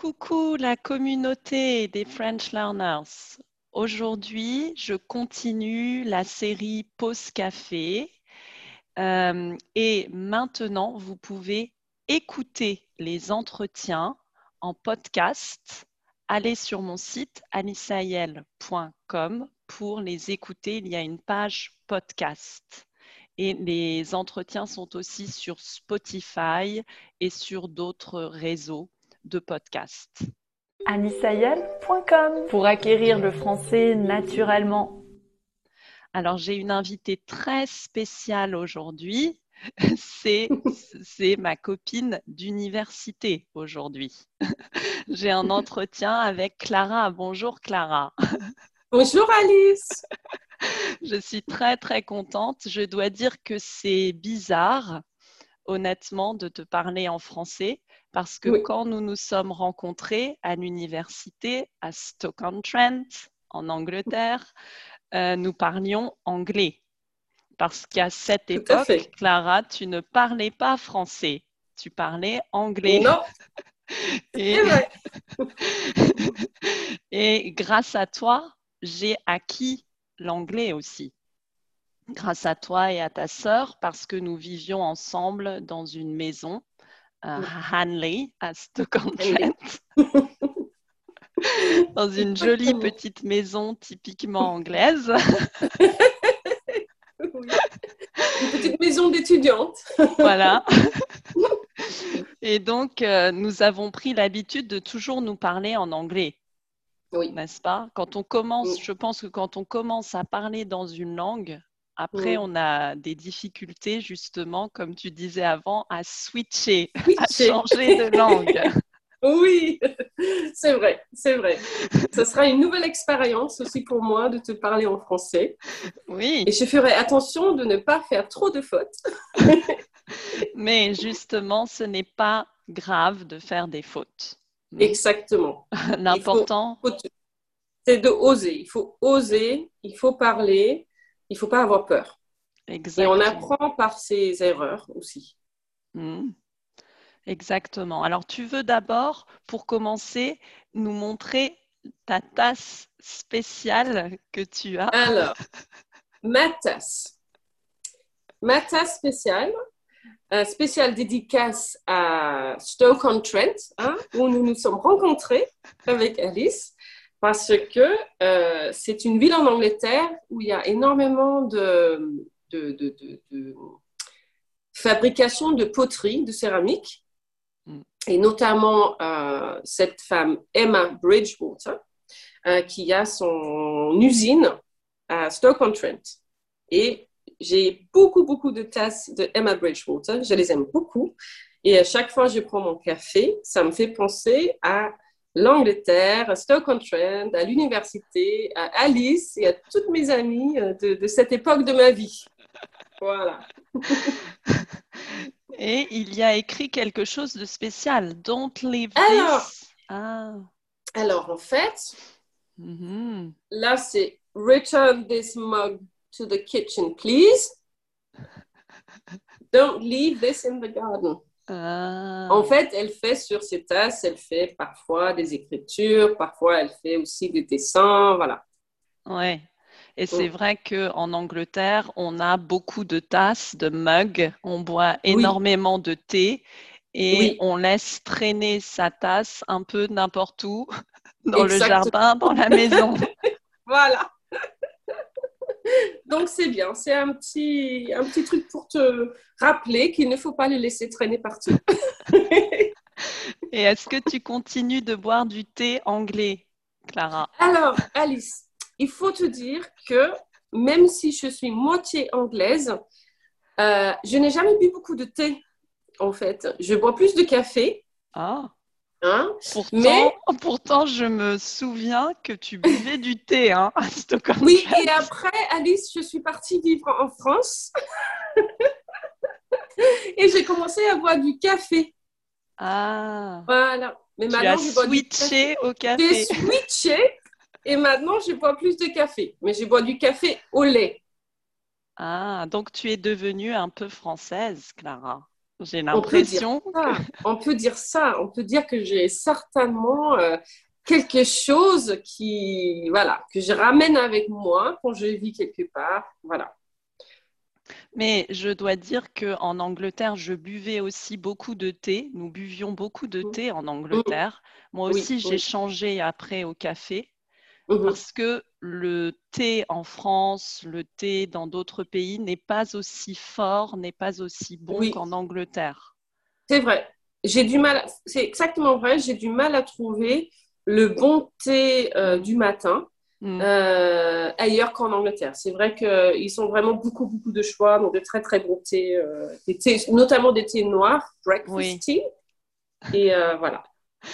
Coucou la communauté des French Learners. Aujourd'hui, je continue la série Pause Café. Euh, et maintenant, vous pouvez écouter les entretiens en podcast. Allez sur mon site anisael.com pour les écouter. Il y a une page podcast. Et les entretiens sont aussi sur Spotify et sur d'autres réseaux de podcast. Anisayel.com pour acquérir le français naturellement. Alors, j'ai une invitée très spéciale aujourd'hui. C'est, c'est ma copine d'université aujourd'hui. J'ai un entretien avec Clara. Bonjour Clara. Bonjour Alice. Je suis très très contente. Je dois dire que c'est bizarre, honnêtement, de te parler en français parce que quand nous nous sommes rencontrés à l'université à Stoke-on-Trent, en Angleterre, euh, nous parlions anglais. Parce qu'à cette époque, Clara, tu ne parlais pas français, tu parlais anglais. Non. Et... Et grâce à toi, j'ai acquis l'anglais aussi. Grâce à toi et à ta sœur, parce que nous vivions ensemble dans une maison à Hanley, à Stoke-on-Trent. dans une jolie petite maison typiquement anglaise. Une petite maison d'étudiante. voilà. Et donc, euh, nous avons pris l'habitude de toujours nous parler en anglais. Oui. N'est-ce pas? Quand on commence, je pense que quand on commence à parler dans une langue, après, on a des difficultés, justement, comme tu disais avant, à switcher, à changer de langue. oui, c'est vrai, c'est vrai. Ce sera une nouvelle expérience aussi pour moi de te parler en français. Oui. Et je ferai attention de ne pas faire trop de fautes. Mais justement, ce n'est pas grave de faire des fautes. Exactement. L'important, c'est de oser. Il faut oser, il faut parler, il ne faut pas avoir peur. Exactement. Et on apprend par ses erreurs aussi. Hmm. Exactement. Alors, tu veux d'abord, pour commencer, nous montrer ta tasse spéciale que tu as. Alors, ma tasse. Ma tasse spéciale, euh, spéciale dédicace à Stoke-on-Trent, hein, où nous nous sommes rencontrés avec Alice parce que euh, c'est une ville en Angleterre où il y a énormément de, de, de, de fabrication de poterie, de céramique, mm. et notamment euh, cette femme Emma Bridgewater, euh, qui a son usine à Stoke-on-Trent. Et j'ai beaucoup, beaucoup de tasses de Emma Bridgewater, je les aime beaucoup. Et à chaque fois que je prends mon café, ça me fait penser à l'Angleterre, à Stoke-on-Trent, à l'université, à Alice et à toutes mes amies euh, de, cette époque de ma vie. Voilà. Et il y a écrit quelque chose de spécial. Don't leave alors, this. Ah. Alors, en fait, mm-hmm. là, c'est Return this mug to the kitchen, please. Don't leave this in the garden. Ah. En fait, elle fait sur ses tasses, elle fait parfois des écritures, parfois elle fait aussi des dessins, voilà. Ouais. Et c'est mm. vrai qu'en Angleterre, on a beaucoup de tasses, de mugs, on boit énormément de thé et on laisse traîner sa tasse un peu n'importe où, dans le jardin, dans la maison. voilà. Donc c'est bien, c'est un petit, un petit truc pour te rappeler qu'il ne faut pas les laisser traîner partout. Et est-ce que tu continues de boire du thé anglais, Clara? Alors, Alice, il faut te dire que même si je suis moitié anglaise, euh, je n'ai jamais bu beaucoup de thé, en fait. Je bois plus de café. Ah. Hein? Pourtant, Mais... pourtant, je me souviens que tu buvais du thé hein, à Stockholm. Oui, et après, Alice, je suis partie vivre en France. et j'ai commencé à boire du café. Ah. Voilà. Mais tu maintenant, je bois switché au café. J'ai switché et maintenant, je bois plus de café. Mais je bois du café au lait. Ah, donc tu es devenue un peu française, Clara. J'ai l'impression. On, peut dire ça. On peut dire que j'ai certainement euh, quelque chose qui, voilà, que je ramène avec moi quand je vis quelque part. Voilà. Mais je dois dire qu'en Angleterre, je buvais aussi beaucoup de thé. Nous buvions beaucoup de mmh. thé en Angleterre. Moi aussi, j'ai changé après au café. Mmh parce que le thé en France, le thé dans d'autres pays n'est pas aussi fort, n'est pas aussi bon qu'en Angleterre. C'est vrai. J'ai du mal, c'est exactement vrai, j'ai du mal à trouver le bon thé euh, du matin mmh. euh, ailleurs qu'en Angleterre. C'est vrai qu'ils ont vraiment beaucoup, beaucoup de choix, donc de très, très bons thés, euh, notamment des thés noirs, breakfast tea. Et voilà.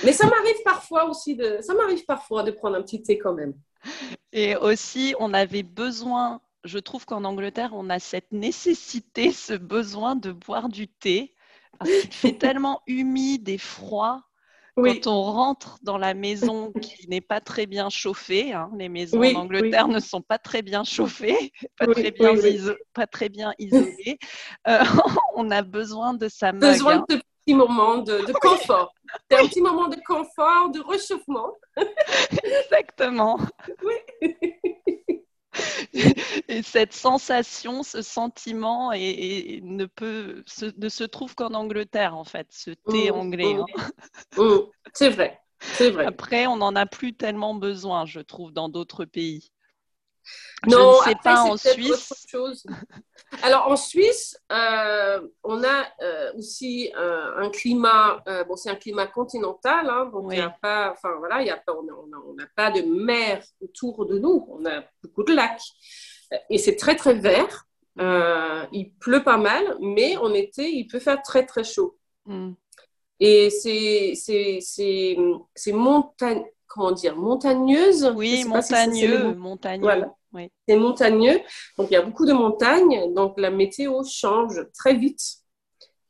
Mais ça m'arrive parfois aussi de, ça m'arrive parfois de prendre un petit thé quand même. Et aussi, on avait besoin, je trouve qu'en Angleterre, on a cette nécessité, ce besoin de boire du thé parce qu'il fait tellement humide et froid. Quand on rentre dans la maison qui n'est pas très bien chauffée, hein, les maisons en Angleterre ne sont pas très bien chauffées, pas, très, bien pas très bien isolées, euh, on a besoin de sa Besoin de petit moment de, confort. C'est un petit moment de confort, de réchauffement. Exactement. Oui. et cette sensation, ce sentiment et, ne, peut, se, ne se trouve qu'en Angleterre, en fait, ce thé mmh, anglais. mmh. Hein. Mmh. C'est vrai. C'est vrai. Après, on n'en a plus tellement besoin, je trouve, dans d'autres pays. Non, je ne sais pas en Suisse. Alors en Suisse, euh, on a euh, aussi un climat, euh, bon c'est un climat continental, hein, donc il n'y a pas, enfin voilà, y a pas, on n'a pas de mer autour de nous, on a beaucoup de lacs et c'est très très vert. il pleut pas mal, mais en été il peut faire très très chaud. Mm. Et c'est c'est montagne comment dire, montagneuse. Oui, montagneux, montagneux. C'est montagneux, donc il y a beaucoup de montagnes, donc la météo change très vite.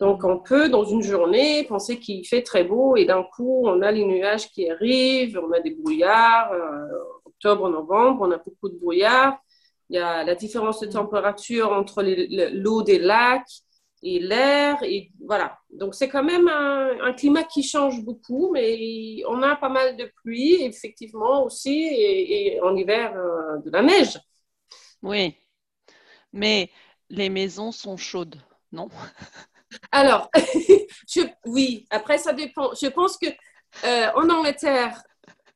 Donc on peut, dans une journée, penser qu'il fait très beau et d'un coup, on a les nuages qui arrivent, on a des brouillards. Euh, octobre, novembre, on a beaucoup de brouillards. Il y a la différence de température entre l'eau des lacs et l'air. Et voilà. Donc, c'est quand même un, climat qui change beaucoup, mais on a pas mal de pluie, effectivement, aussi, et, en hiver, euh, de la neige. Oui. Mais les maisons sont chaudes, non? Alors, oui, après, ça dépend. Je pense que euh, en Angleterre,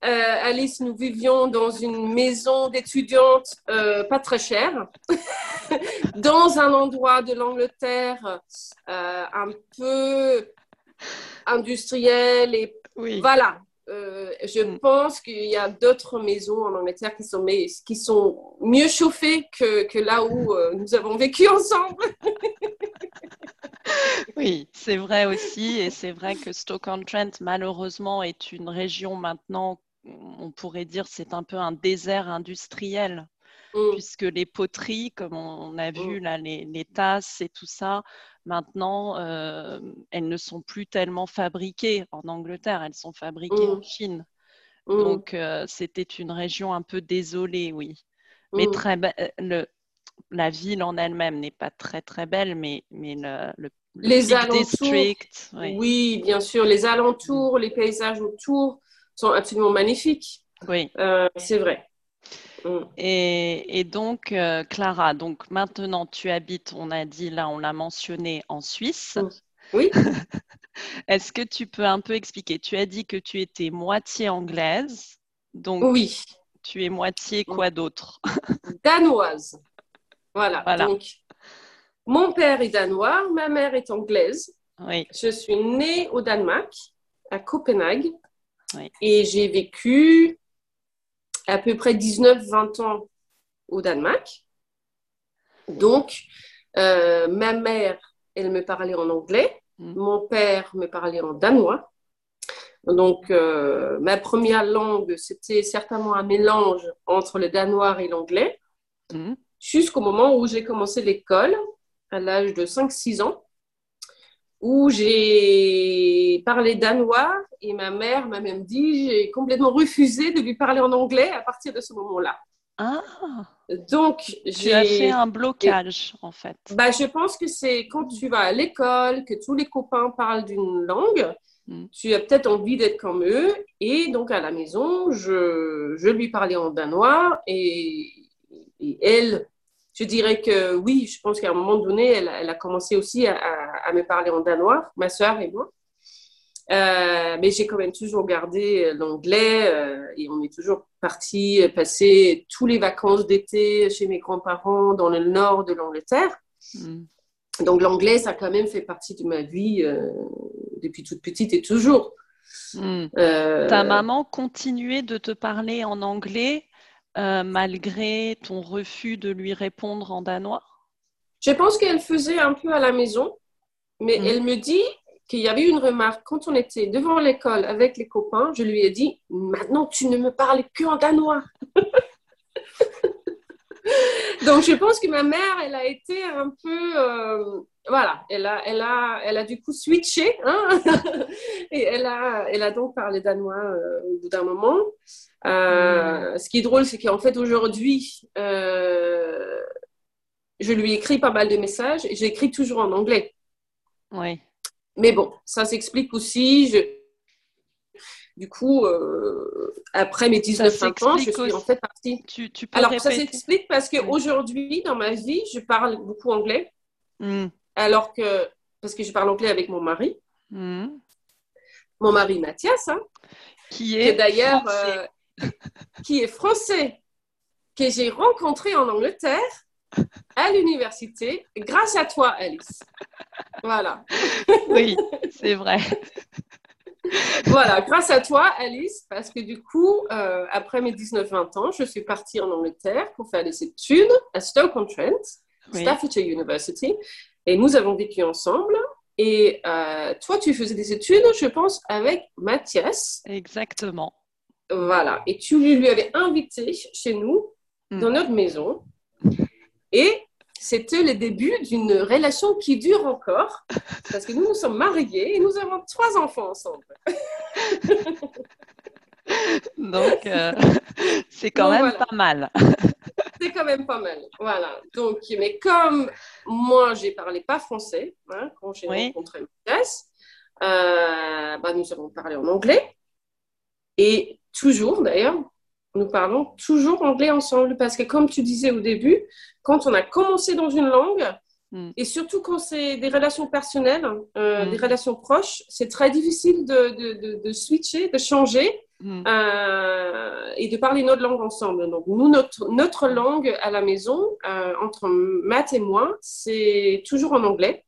euh, Alice, nous vivions dans une maison d'étudiantes euh, pas très chère, dans un endroit de l'Angleterre euh, un peu industriel et voilà. je mm. pense qu'il y a d'autres maisons en Angleterre qui sont, qui sont mieux chauffées que, que là où nous avons vécu ensemble. oui, c'est vrai aussi. Et c'est vrai que Stoke-on-Trent, malheureusement, est une région maintenant on pourrait dire c'est un peu un désert industriel, mm. puisque les poteries, comme on a vu mm. là, les, tasses et tout ça, maintenant, euh, elles ne sont plus tellement fabriquées en Angleterre, elles sont fabriquées en mm. Chine. Donc, euh, c'était une région un peu désolée, oui. Mais très le, la ville en elle-même n'est pas très très belle, mais, mais le, les alentours, oui, bien sûr, les alentours, les paysages autour, sont absolument magnifiques. Oui. Euh, c'est vrai. Mm. Et, donc, euh, Clara, donc maintenant tu habites, on a dit là, on l'a mentionné en Suisse. Mm. Oui. Est-ce que tu peux un peu expliquer? Tu as dit que tu étais moitié anglaise. Donc, oui. Tu es moitié quoi d'autre? Danoise. Voilà. voilà. Donc, mon père est danois, ma mère est anglaise. Oui. Je suis née au Danemark, à Copenhague. Et j'ai vécu à peu près 19-20 ans au Danemark. Donc, euh, ma mère, elle me parlait en anglais. Mm. Mon père me parlait en danois. Donc, euh, ma première langue, c'était certainement un mélange entre le danois et l'anglais. Mm. Jusqu'au moment où j'ai commencé l'école, à l'âge de 5-6 ans où j'ai parlé danois et ma mère m'a même dit j'ai complètement refusé de lui parler en anglais à partir de ce moment-là. Ah, Donc, as fait j'ai. un blocage, en fait. Bah, je pense que c'est quand tu vas à l'école, que tous les copains parlent d'une langue, Mm. tu as peut-être envie d'être comme eux. Et donc, à la maison, je, je lui parlais en danois et, et elle, je dirais que oui, je pense qu'à un moment donné, elle, a- elle a commencé aussi à, à- à me parler en danois, ma soeur et moi. Euh, mais j'ai quand même toujours gardé l'anglais euh, et on est toujours parti passer tous les vacances d'été chez mes grands-parents dans le nord de l'Angleterre. Mm. Donc l'anglais, ça a quand même fait partie de ma vie euh, depuis toute petite et toujours. Mm. Euh, Ta maman continuait de te parler en anglais euh, malgré ton refus de lui répondre en danois? Je pense qu'elle faisait un peu à la maison, mais Mm. elle me dit qu'il y avait une remarque quand on était devant l'école avec les copains. Je lui ai dit, maintenant tu ne me parles que en danois. Donc je pense que ma mère, elle a été un peu, euh, voilà, elle a, elle a, elle a du coup switché, hein et elle a, elle a donc parlé danois euh, au bout d'un moment. Euh, Ce qui est drôle, c'est qu'en fait aujourd'hui, je lui écris pas mal de messages et j'écris toujours en anglais. Oui. Mais bon, ça s'explique aussi. Je... Du coup, euh, après mes 19-20 ans, je suis en fait partie. Tu, tu peux Alors, ça s'explique parce qu'aujourd'hui, dans ma vie, je parle beaucoup anglais. Mm. Alors que, parce que je parle anglais avec mon mari, Mm. mon mari Mathias, hein, Qui est d'ailleurs, euh, qui est français, que j'ai rencontré en Angleterre à l'université, grâce à toi, Alice. Voilà. Oui, c'est vrai. Voilà, grâce à toi, Alice, parce que du coup, euh, après mes 19-20 ans, je suis partie en Angleterre pour faire des études à Stoke-on-Trent, Oui. Staffordshire University, et nous avons vécu ensemble. Et euh, toi, tu faisais des études, je pense, avec Mathias. Exactement. Voilà, et tu lui, lui avais invité chez nous, Mm. dans notre maison. Et c'était le début d'une relation qui dure encore, parce que nous nous sommes mariés et nous avons trois enfants ensemble. Donc, euh, c'est quand Donc, même voilà. pas mal. C'est quand même pas mal. Voilà. Donc, mais comme moi, j'ai parlé pas français hein, quand j'ai Oui. rencontré Mathias, euh, bah, nous avons parlé en anglais. Et toujours, d'ailleurs, nous parlons toujours anglais ensemble. Parce que, comme tu disais au début, quand on a commencé dans une langue, Mm. et surtout quand c'est des relations personnelles, euh, Mm. des relations proches, c'est très difficile de, de, de, de switcher, de changer Mm. euh, et de parler notre langue ensemble. Donc, nous, notre, notre langue à la maison, euh, entre Matt et moi, c'est toujours en anglais.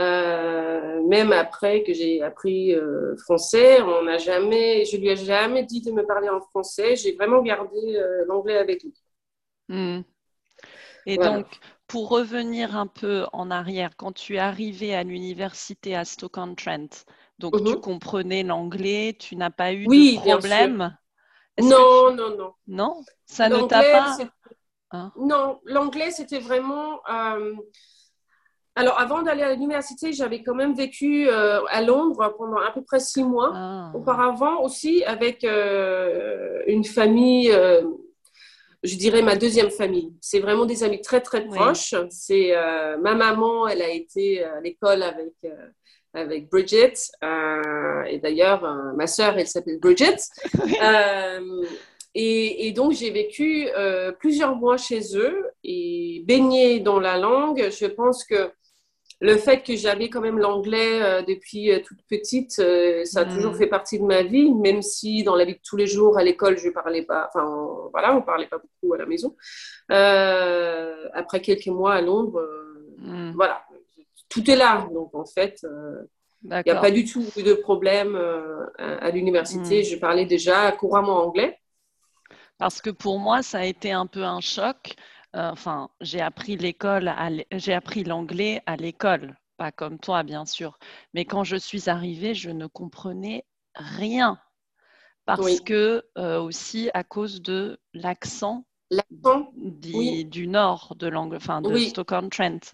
Euh, même après que j'ai appris euh, français, on n'a jamais, je lui ai jamais dit de me parler en français. J'ai vraiment gardé euh, l'anglais avec lui. Mm. Et Voilà. donc, pour revenir un peu en arrière, quand tu es arrivé à l'université à Stoke-on-Trent, donc tu Mhm. comprenais l'anglais, tu n'as pas eu Oui, de problème? Non, non, non. tu- Non? Ça ne t'a pas... Hein? Non, l'anglais, c'était vraiment. Alors, avant d'aller à l'université, j'avais quand même vécu euh, à Londres pendant à peu près six mois. Ah. Auparavant aussi, avec euh, une famille, euh, je dirais ma deuxième famille. C'est vraiment des amis très, très Oui. proches. C'est ma maman, elle a été à l'école avec, avec Bridget. et d'ailleurs, ma sœur, elle s'appelle Bridget. Et, et donc, j'ai vécu euh, plusieurs mois chez eux et baigné dans la langue. Je pense que le fait que j'avais quand même l'anglais euh, depuis euh, toute petite, euh, ça a Mm. toujours fait partie de ma vie, même si dans la vie de tous les jours, à l'école, je parlais pas, enfin, voilà, on parlait pas beaucoup à la maison. Euh, après quelques mois à Londres, Mm. voilà, tout est là. Donc, en fait, il n'y a pas du tout eu de problème à, à l'université. Mm. Je parlais déjà couramment anglais. Parce que pour moi, ça a été un peu un choc. Euh, enfin, j'ai appris l'école, à l'é- j'ai appris l'anglais à l'école, pas comme toi, bien sûr. Mais quand je suis arrivée, je ne comprenais rien. Parce Oui. que euh, aussi à cause de l'accent du, Oui. du nord de l'angle, enfin de Oui.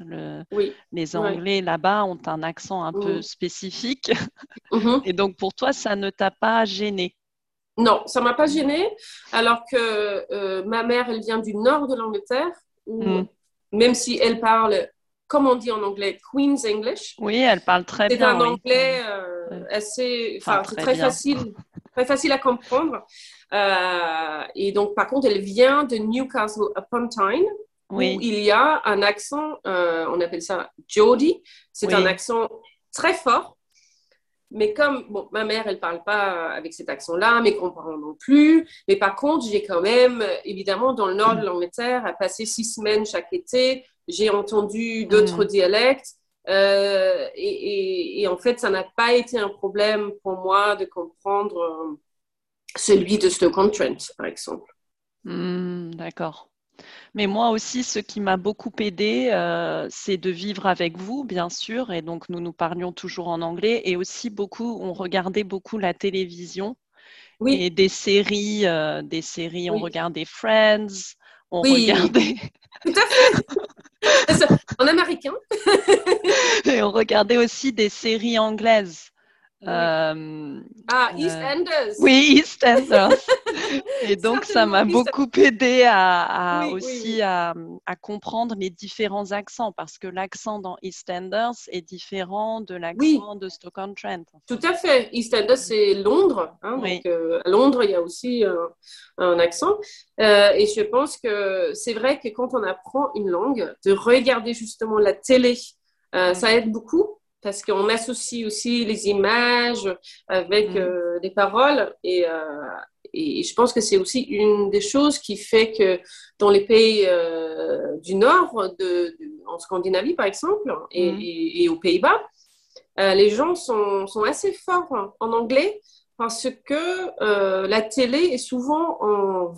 Le- oui. les. Anglais là-bas ont un accent un peu Mm. spécifique. Mhm. Et donc pour toi, ça ne t'a pas gêné. Non, ça m'a pas gênée, alors que euh, ma mère, elle vient du nord de l'Angleterre, où Mm. même si elle parle, comme on dit en anglais, Queen's English, Oui, elle parle très c'est bien. un oui. anglais euh, Ouais. assez, Enfin, c'est très très facile, très facile à comprendre. Euh, et donc, par contre, elle vient de Newcastle upon Tyne, Oui, où il y a un accent, euh, on appelle ça Geordie. C'est un accent très fort. Mais comme bon, ma mère, elle parle pas avec cet accent-là, mes grands-parents non plus. Mais par contre, j'ai quand même, évidemment, dans le nord de l'Angleterre, à passer six semaines chaque été, j'ai entendu d'autres Mm. dialectes. Euh, et, et- et en fait, ça n'a pas été un problème pour moi de comprendre euh, celui de Stoke-on-Trent, par exemple. Hmm, d'accord. Mais moi aussi, ce qui m'a beaucoup aidé, euh, c'est de vivre avec vous, bien sûr. Et donc, nous nous parlions toujours en anglais. Et aussi, beaucoup, on regardait beaucoup la télévision Oui, et des séries, euh, des séries. On regardait Friends, on Oui. regardait, tout à fait. En américain. et on regardait aussi des séries anglaises. Oui. Euh, Ah, Euh, EastEnders. Oui, EastEnders. Et donc, ça m'a beaucoup aidé à, à Oui, oui, aussi oui. À, à comprendre les différents accents parce que l'accent dans EastEnders est différent de l'accent de Stoke-on-Trent. Tout à fait. EastEnders, c'est Londres. hein. Donc, euh, à Londres, il y a aussi euh, un accent. Euh, et je pense que c'est vrai que quand on apprend une langue, de regarder justement la télé, euh, Mm. ça aide beaucoup parce qu'on associe aussi les images avec Mm. euh, les paroles. Et, euh, et je pense que c'est aussi une des choses qui fait que dans les pays euh, du Nord, de, de- en Scandinavie par exemple, et, Mm. et- et aux Pays-Bas, les gens sont, sont assez forts en anglais parce que euh, la télé est souvent en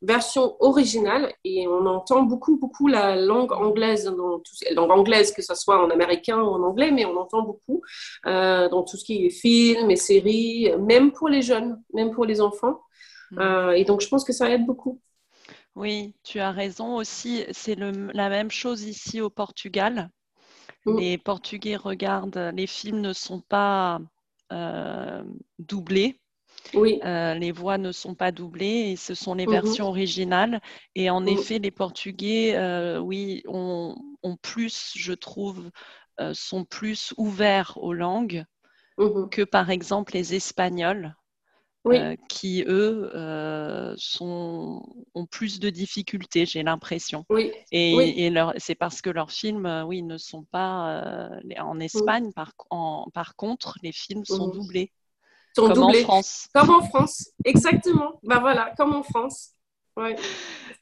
version originale et on entend beaucoup, beaucoup la langue anglaise, dans tout, la langue anglaise, que ce soit en américain ou en anglais, mais on entend beaucoup euh, dans tout ce qui est films et séries, même pour les jeunes, même pour les enfants. Mm. Euh, et donc, je pense que ça aide beaucoup. Oui, tu as raison aussi. C'est la même chose ici au Portugal. Mm. Les Portugais regardent, les films ne sont pas euh, doublés. Oui, Euh, les voix ne sont pas doublées et ce sont les Mhm. versions originales. Et en Mhm. effet, les Portugais, euh, oui, ont, ont plus, je trouve, euh, sont plus ouverts aux langues Mhm. que par exemple les Espagnols, oui, euh, qui eux euh, sont, ont plus de difficultés, j'ai l'impression. oui, Et, Oui. et leur- c'est parce que leurs films, euh, oui, ne sont pas euh, en Espagne. Par, en- par contre, les films sont doublés, sont comme en. France. Comme en France, exactement. Ben voilà, comme en France.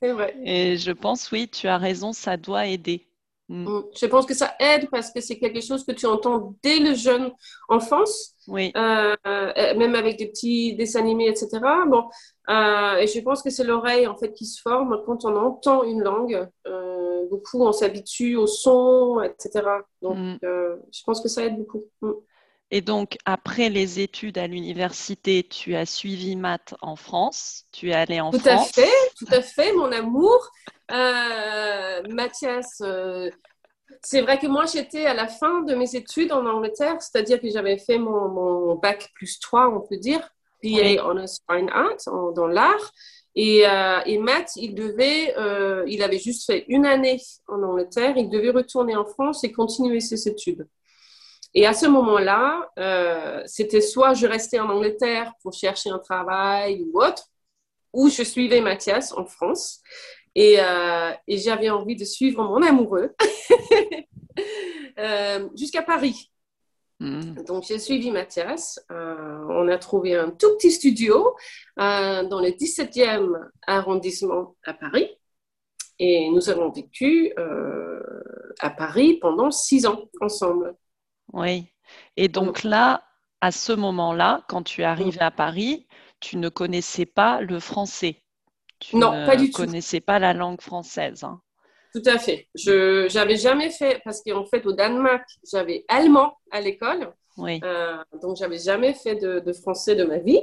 C'est vrai. Et je pense, oui, tu as raison, ça doit aider. Mm. Mm. Je pense que ça aide parce que c'est quelque chose que tu entends dès le jeune enfance, Oui, euh, euh, même avec des petits dessins animés, etc. Bon, euh, et je pense que c'est l'oreille en fait qui se forme quand on entend une langue. Euh, beaucoup, on s'habitue au son, etc. Donc, Mm. je pense que ça aide beaucoup. Mm. Et donc, après les études à l'université, tu as suivi maths en France. Tu es allé en Tout à France. fait, tout à fait, mon amour. Euh, Mathias, euh, c'est vrai que moi, j'étais à la fin de mes études en Angleterre, c'est-à-dire que j'avais fait mon, mon bac plus 3, on peut dire, Oui. BA Honours Fine Art, en- dans l'art. Et, euh, et Matt, il devait, euh, il avait juste fait une année en Angleterre, il devait retourner en France et continuer ses études. Et à ce moment-là, euh, c'était soit je restais en Angleterre pour chercher un travail ou autre, ou je suivais Mathias en France. Et, euh, et j'avais envie de suivre mon amoureux euh, jusqu'à Paris. Mm. Donc, j'ai suivi Mathias. Euh, on a trouvé un tout petit studio euh, dans le 17e arrondissement à Paris. Et nous avons vécu euh, à Paris pendant six ans ensemble. Oui. Et donc là, à ce moment-là, quand tu es arrivé à Paris, tu ne connaissais pas le français. Tu Non, ne pas du tout. connaissais pas la langue française. hein. Tout à fait. Je n'avais jamais fait, parce qu'en fait, au Danemark, j'avais allemand à l'école. Oui. Euh, donc, j'avais jamais fait de, de français de ma vie.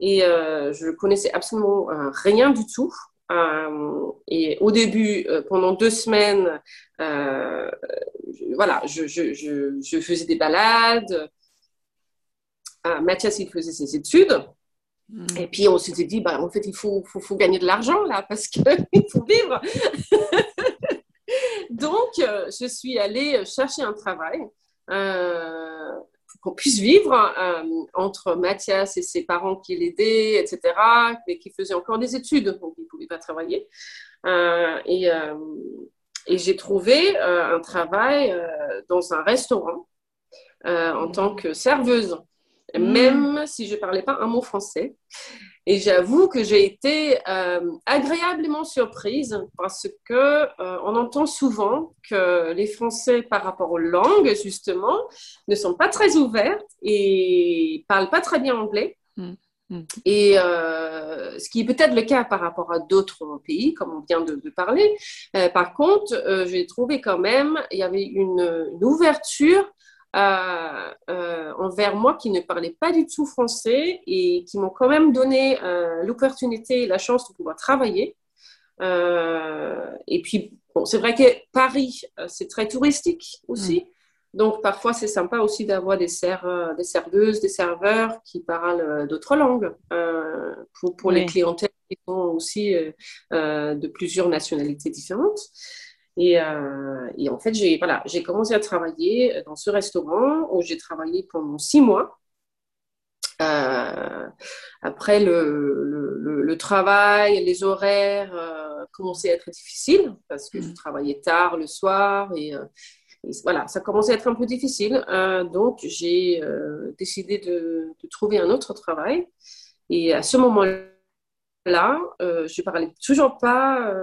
Et euh, je connaissais absolument euh, rien du tout. Euh, et au début, euh, pendant deux semaines, euh, je- voilà, je, je, je, je faisais des balades. Mathias, il faisait ses études. Mm. Et puis on s'était dit, bah, en fait, il faut, faut, faut gagner de l'argent là, parce qu'il faut vivre. Donc, je suis allée chercher un travail qu'on puisse vivre euh, entre Mathias et ses parents qui l'aidaient, etc., mais qui faisaient encore des études, donc ils ne pouvaient pas travailler. et, et j'ai trouvé un travail dans un restaurant en tant que serveuse. Mm. même si je ne parlais pas un mot français. Et j'avoue que j'ai été euh, agréablement surprise parce que euh, on entend souvent que les Français, par rapport aux langues justement, ne sont pas très ouverts et parlent pas très bien anglais. Mm. Mm. Et euh, ce qui est peut-être le cas par rapport à d'autres pays, comme on vient de, parler. par contre, j'ai trouvé quand même, il y avait une, une ouverture envers moi qui ne parlais pas du tout français et qui m'ont quand même donné euh, l'opportunité et la chance de pouvoir travailler. et puis, bon, c'est vrai que Paris, c'est très touristique aussi. Mm. Donc, parfois, c'est sympa aussi d'avoir des, des serveuses, des serveurs qui parlent d'autres langues pour, pour les clientèles qui sont aussi de plusieurs nationalités différentes. Euh, et, en fait, j'ai voilà, commencé à travailler dans ce restaurant où j'ai travaillé pendant six mois. Euh, après, le, le, travail, les horaires euh, commençaient à être difficiles parce que je mm. travaillais tard le soir et, voilà, ça commençait à être un peu difficile. donc, j'ai décidé de, de, trouver un autre travail. Et à ce moment-là, là, je parlais toujours pas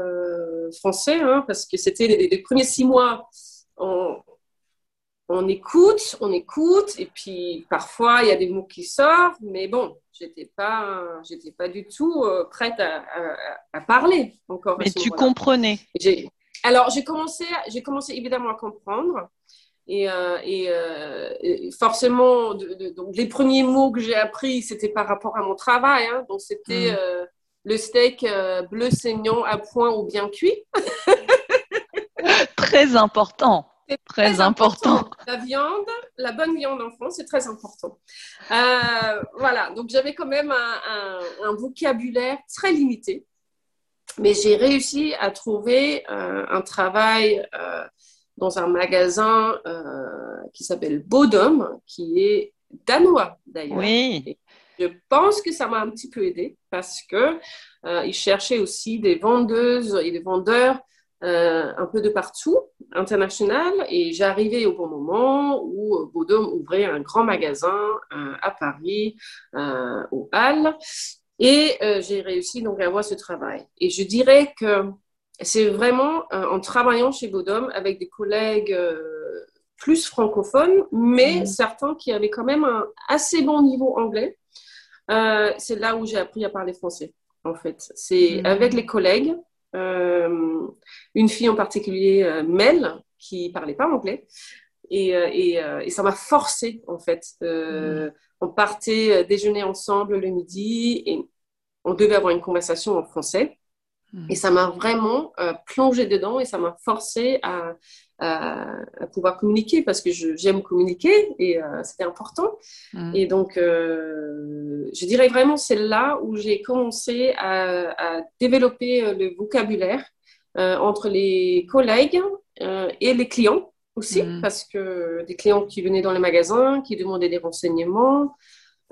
français, hein, parce que c'était les, premiers six mois. On, écoute, on écoute, et puis parfois il y a des mots qui sortent, mais bon, j'étais pas, j'étais pas du tout euh, prête à, parler encore. Mais tu comprenais. Alors j'ai commencé, j'ai commencé évidemment à comprendre. Et, et, forcément, donc les premiers mots que j'ai appris, c'était par rapport à mon travail. Hein. donc, c'était mmh le steak euh, bleu saignant à point ou bien cuit. très important. Très, important. La viande, la bonne viande en France, c'est très important. Euh, voilà, donc j'avais quand même un, vocabulaire très limité, mais j'ai réussi à trouver euh, un travail dans un magasin qui s'appelle Bodum, qui est danois d'ailleurs. Oui. Je pense que ça m'a un petit peu aidé parce que euh, ils cherchaient aussi des vendeuses et des vendeurs euh, un peu de partout, international, et j'arrivais au bon moment où Baudôme ouvrait un grand magasin euh, à Paris, au Halles, et j'ai réussi donc à avoir ce travail. Et je dirais que c'est vraiment en travaillant chez Baudôme avec des collègues plus francophones, mais mmh. certains qui avaient quand même un assez bon niveau anglais. Euh, c'est là où j'ai appris à parler français, en fait. C'est mm. avec les collègues, euh, une fille en particulier, euh, Mel, qui parlait pas anglais. Et, et, ça m'a forcé, en fait. Mm. On partait déjeuner ensemble le midi et on devait avoir une conversation en français. Mm. Et ça m'a vraiment plongé dedans et ça m'a forcé à, à, pouvoir communiquer parce que j'aime communiquer et euh, c'était important. Mm. Et donc, euh, je dirais vraiment, c'est là où j'ai commencé à, développer euh, le vocabulaire entre les collègues et les clients aussi, mm. parce que des clients qui venaient dans les magasins, qui demandaient des renseignements,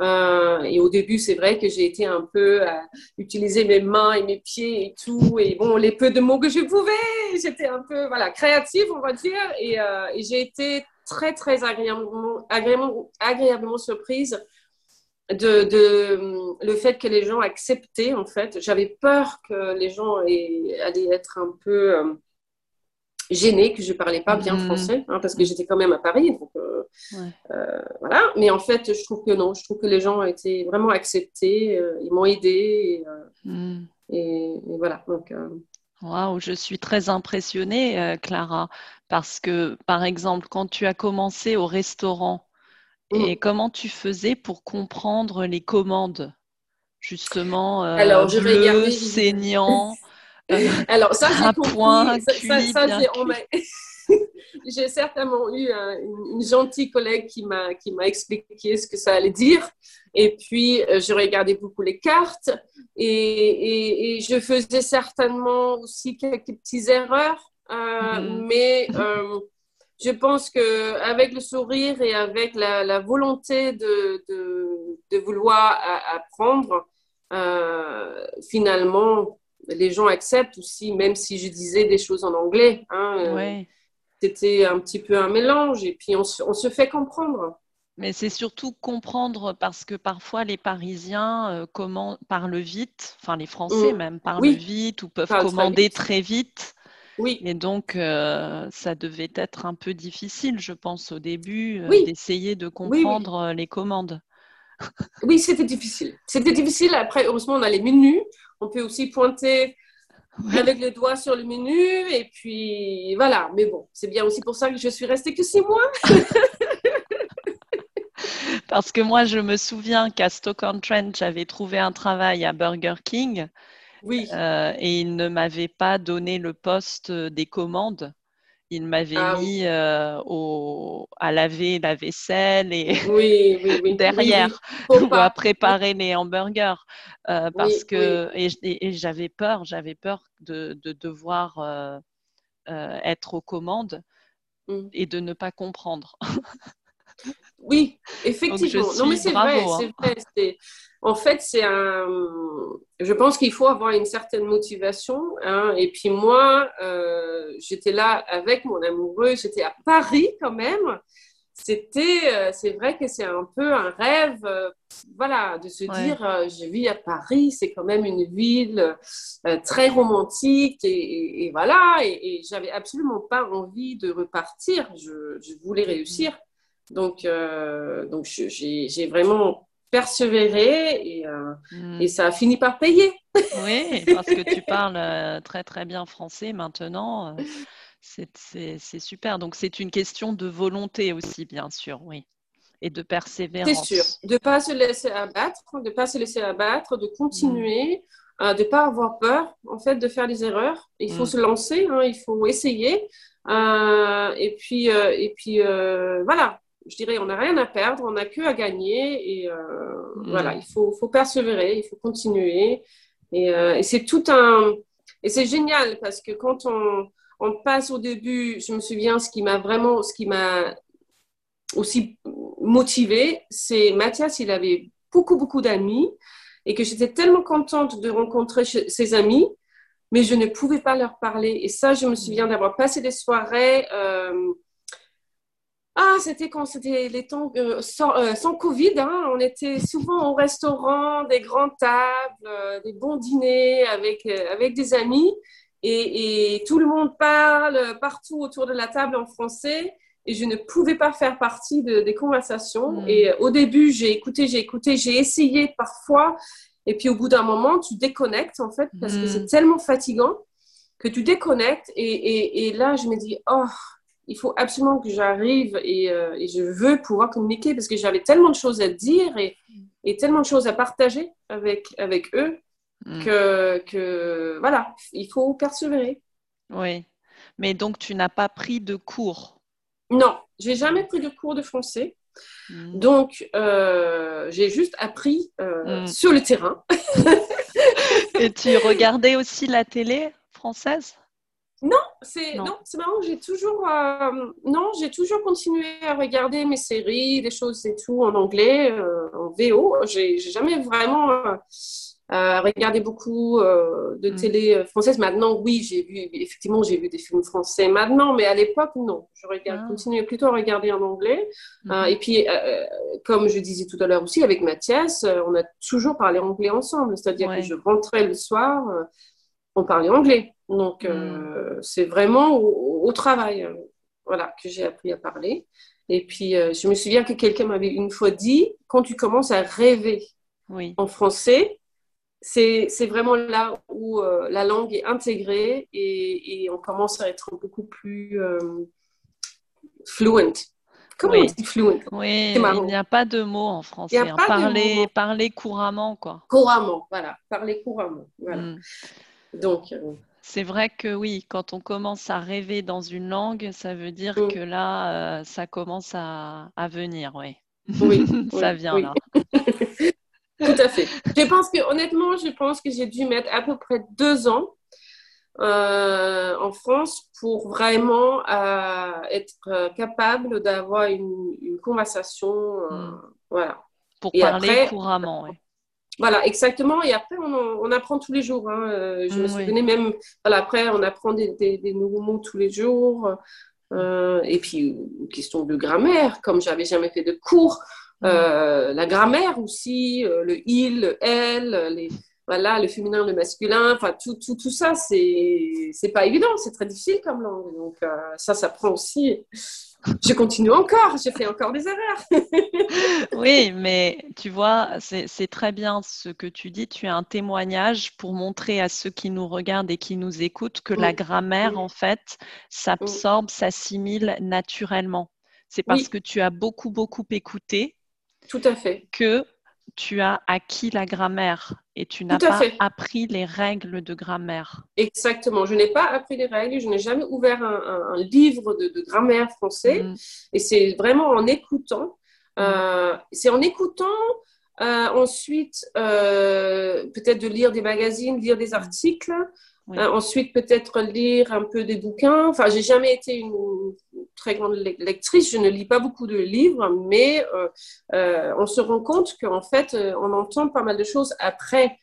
euh, et au début, c'est vrai que j'ai été un peu à utiliser mes mains et mes pieds et tout. Et bon, les peu de mots que je pouvais, j'étais un peu voilà, créative, on va dire. Et, euh, et j'ai été très, très agréablement, agréablement, agréablement surprise de, de, le fait que les gens acceptaient, en fait. J'avais peur que les gens allaient être un peu euh, gênée que je parlais pas bien mhm. français, hein, parce que j'étais quand même à Paris. Donc, euh, euh, voilà. Mais en fait, je trouve que non, je trouve que les gens ont été vraiment acceptés, ils m'ont aidé. Et, mhm. et, voilà. Donc, Waouh, je suis très impressionnée, Clara, parce que, par exemple, quand tu as commencé au restaurant, et mm. comment tu faisais pour comprendre les commandes Justement, Alors, je saignant. Alors, ça, j'ai compris. Ça, ça, j'ai certainement eu une, gentille collègue qui m'a qui m'a expliqué ce que ça allait dire. Et puis, euh, je regardais beaucoup les cartes et, et, je faisais certainement aussi quelques petites erreurs. Euh, mhm. Mais euh, je pense que avec le sourire et avec la, la volonté de, de, de, vouloir apprendre, finalement, les gens acceptent aussi, même si je disais des choses en anglais. Hein, C'était un petit peu un mélange et puis on se, fait comprendre. Mais c'est surtout comprendre parce que parfois les Parisiens euh, parlent vite, enfin les Français mm. même parlent vite ou peuvent commander très vite. Oui. Et donc, euh, ça devait être un peu difficile, je pense, au début, euh, d'essayer de comprendre les commandes. Oui, c'était difficile. C'était difficile. Après, heureusement, on a les menus. On peut aussi pointer avec le doigt sur le menu. Et puis, voilà. Mais bon, c'est bien aussi pour ça que je suis restée que six mois. Parce que moi, je me souviens qu'à Stoke-on-Trent, j'avais trouvé un travail à Burger King. Oui. Euh, et ils ne m'avaient pas donné le poste des commandes il m'avait ah mis euh, à laver la vaisselle et derrière ou à préparer les hamburgers euh, parce que et, j'avais peur, j'avais peur de, devoir euh, être aux commandes mm. et de ne pas comprendre. oui, effectivement. non mais c'est vrai, c'est hein. vrai en fait, c'est un. Je pense qu'il faut avoir une certaine motivation. Hein. Et puis moi, euh, j'étais là avec mon amoureux. J'étais à Paris quand même. C'était, euh, c'est vrai que c'est un peu un rêve, euh, voilà, de se dire, je vis à Paris. C'est quand même une ville très romantique et, et, voilà. Et, et j'avais absolument pas envie de repartir. Je, je voulais réussir. Donc, donc j'ai vraiment persévérer et, euh, et, ça a fini par payer. Oui, parce que tu parles euh, très très bien français maintenant. Euh, c'est super. Donc c'est une question de volonté aussi, bien sûr, oui. Et de persévérance. C'est sûr. De ne pas se laisser abattre, de ne pas se laisser abattre, de continuer, de ne pas avoir peur, en fait, de faire des erreurs. Il faut hmm. se lancer, hein, il faut essayer. et puis, et puis voilà, je dirais, on n'a rien à perdre, on n'a que à gagner. Et euh, mm. voilà, il faut, faut, persévérer, il faut continuer. Et, euh, et c'est tout un. Et c'est génial parce que quand on, on, passe au début, je me souviens, ce qui m'a vraiment, ce qui m'a aussi motivé, c'est Mathias, il avait beaucoup, beaucoup d'amis et que j'étais tellement contente de rencontrer ses amis, mais je ne pouvais pas leur parler. Et ça, je me souviens d'avoir passé des soirées. Euh, ah, c'était quand c'était les temps euh, euh, sans, Covid. Hein. on était souvent au restaurant, des grandes tables, euh, des bons dîners avec, avec des amis. Et, tout le monde parle partout autour de la table en français. Et je ne pouvais pas faire partie des conversations. Hmm. Et au début, j'ai écouté, j'ai écouté, j'ai essayé parfois. Et puis au bout d'un moment, tu déconnectes en fait parce que c'est hmm. tellement fatigant que tu déconnectes. Et, et, et là, je me dis, oh, il faut absolument que j'arrive euh, et, je veux pouvoir communiquer parce que j'avais tellement de choses à dire et, tellement de choses à partager avec, avec eux mm. que, voilà, il faut persévérer. Oui, mais donc tu n'as pas pris de cours? Non, j'ai jamais pris de cours de français. Mm. Donc, euh, j'ai juste appris euh, mm. sur le terrain. et tu regardais aussi la télé française? Non, c'est non. c'est marrant. J'ai toujours euh, non, j'ai toujours continué à regarder mes séries, des choses et tout en anglais, euh, en VO. J'ai jamais vraiment euh, regardé beaucoup de mm. télé française. Maintenant, oui, j'ai vu effectivement j'ai vu des films français maintenant, mais à l'époque non. Je regarde, ah. continuais plutôt à regarder en anglais. Mm-hmm. et puis, comme je disais tout à l'heure aussi avec Mathias, on a toujours parlé anglais ensemble. C'est-à-dire que je rentrais le soir, on parlait anglais. Donc, euh, mm. c'est vraiment au, travail euh, voilà, que j'ai appris à parler. Et puis, euh, je me souviens que quelqu'un m'avait une fois dit, quand tu commences à rêver en français, c'est vraiment là où la langue est intégrée et, on commence à être beaucoup plus fluent. Comment on dit fluent? Oui, il n'y a pas de mots en français. Hein. Parler, parler couramment, quoi. Couramment, voilà. Parler couramment, voilà. Mm. Donc, C'est vrai que oui, quand on commence à rêver dans une langue, ça veut dire Mm. que là, euh, ça commence à, à venir, oui. Oui, Ça vient oui. là. Tout à fait. Je pense que, honnêtement, je pense que j'ai dû mettre à peu près deux ans euh, en France pour vraiment euh, être capable d'avoir une, une conversation. euh, Mm. Voilà. Pour Et parler après- couramment, oui. Voilà, exactement. Et après, on, en- on apprend tous les jours. hein. Euh, Je me oui. souvenais même, voilà, après, on apprend des, des- des nouveaux mots tous les jours. Euh, et puis, une question de grammaire, comme j'avais jamais fait de cours. Euh, la grammaire aussi, le il, le elle, les, voilà, le féminin, le masculin, enfin, tout, tout, tout ça, c'est, c'est pas évident, c'est très difficile comme langue. Donc, euh, ça, ça prend aussi. Je continue encore, je fais encore des erreurs. Oui, mais tu vois, c'est très bien ce que tu dis. Tu as un témoignage pour montrer à ceux qui nous regardent et qui nous écoutent que la Mm. grammaire, Mm. en fait, s'absorbe, s'assimile naturellement. C'est parce que tu as beaucoup, beaucoup écouté Tout à fait. que tu as acquis la grammaire et tu n'as pas fait. appris les règles de grammaire. Exactement. Je n'ai pas appris les règles, je n'ai jamais ouvert un, un- un livre de, de grammaire français. Mm. Et c'est vraiment en écoutant. euh, c'est en écoutant. euh, ensuite, euh, peut-être de lire des magazines, lire des articles. Oui. Euh, ensuite, peut-être lire un peu des bouquins. Enfin, j'ai jamais été une très grande le- lectrice. Je ne lis pas beaucoup de livres, mais euh, euh, on se rend compte qu'en fait, euh, on entend pas mal de choses après.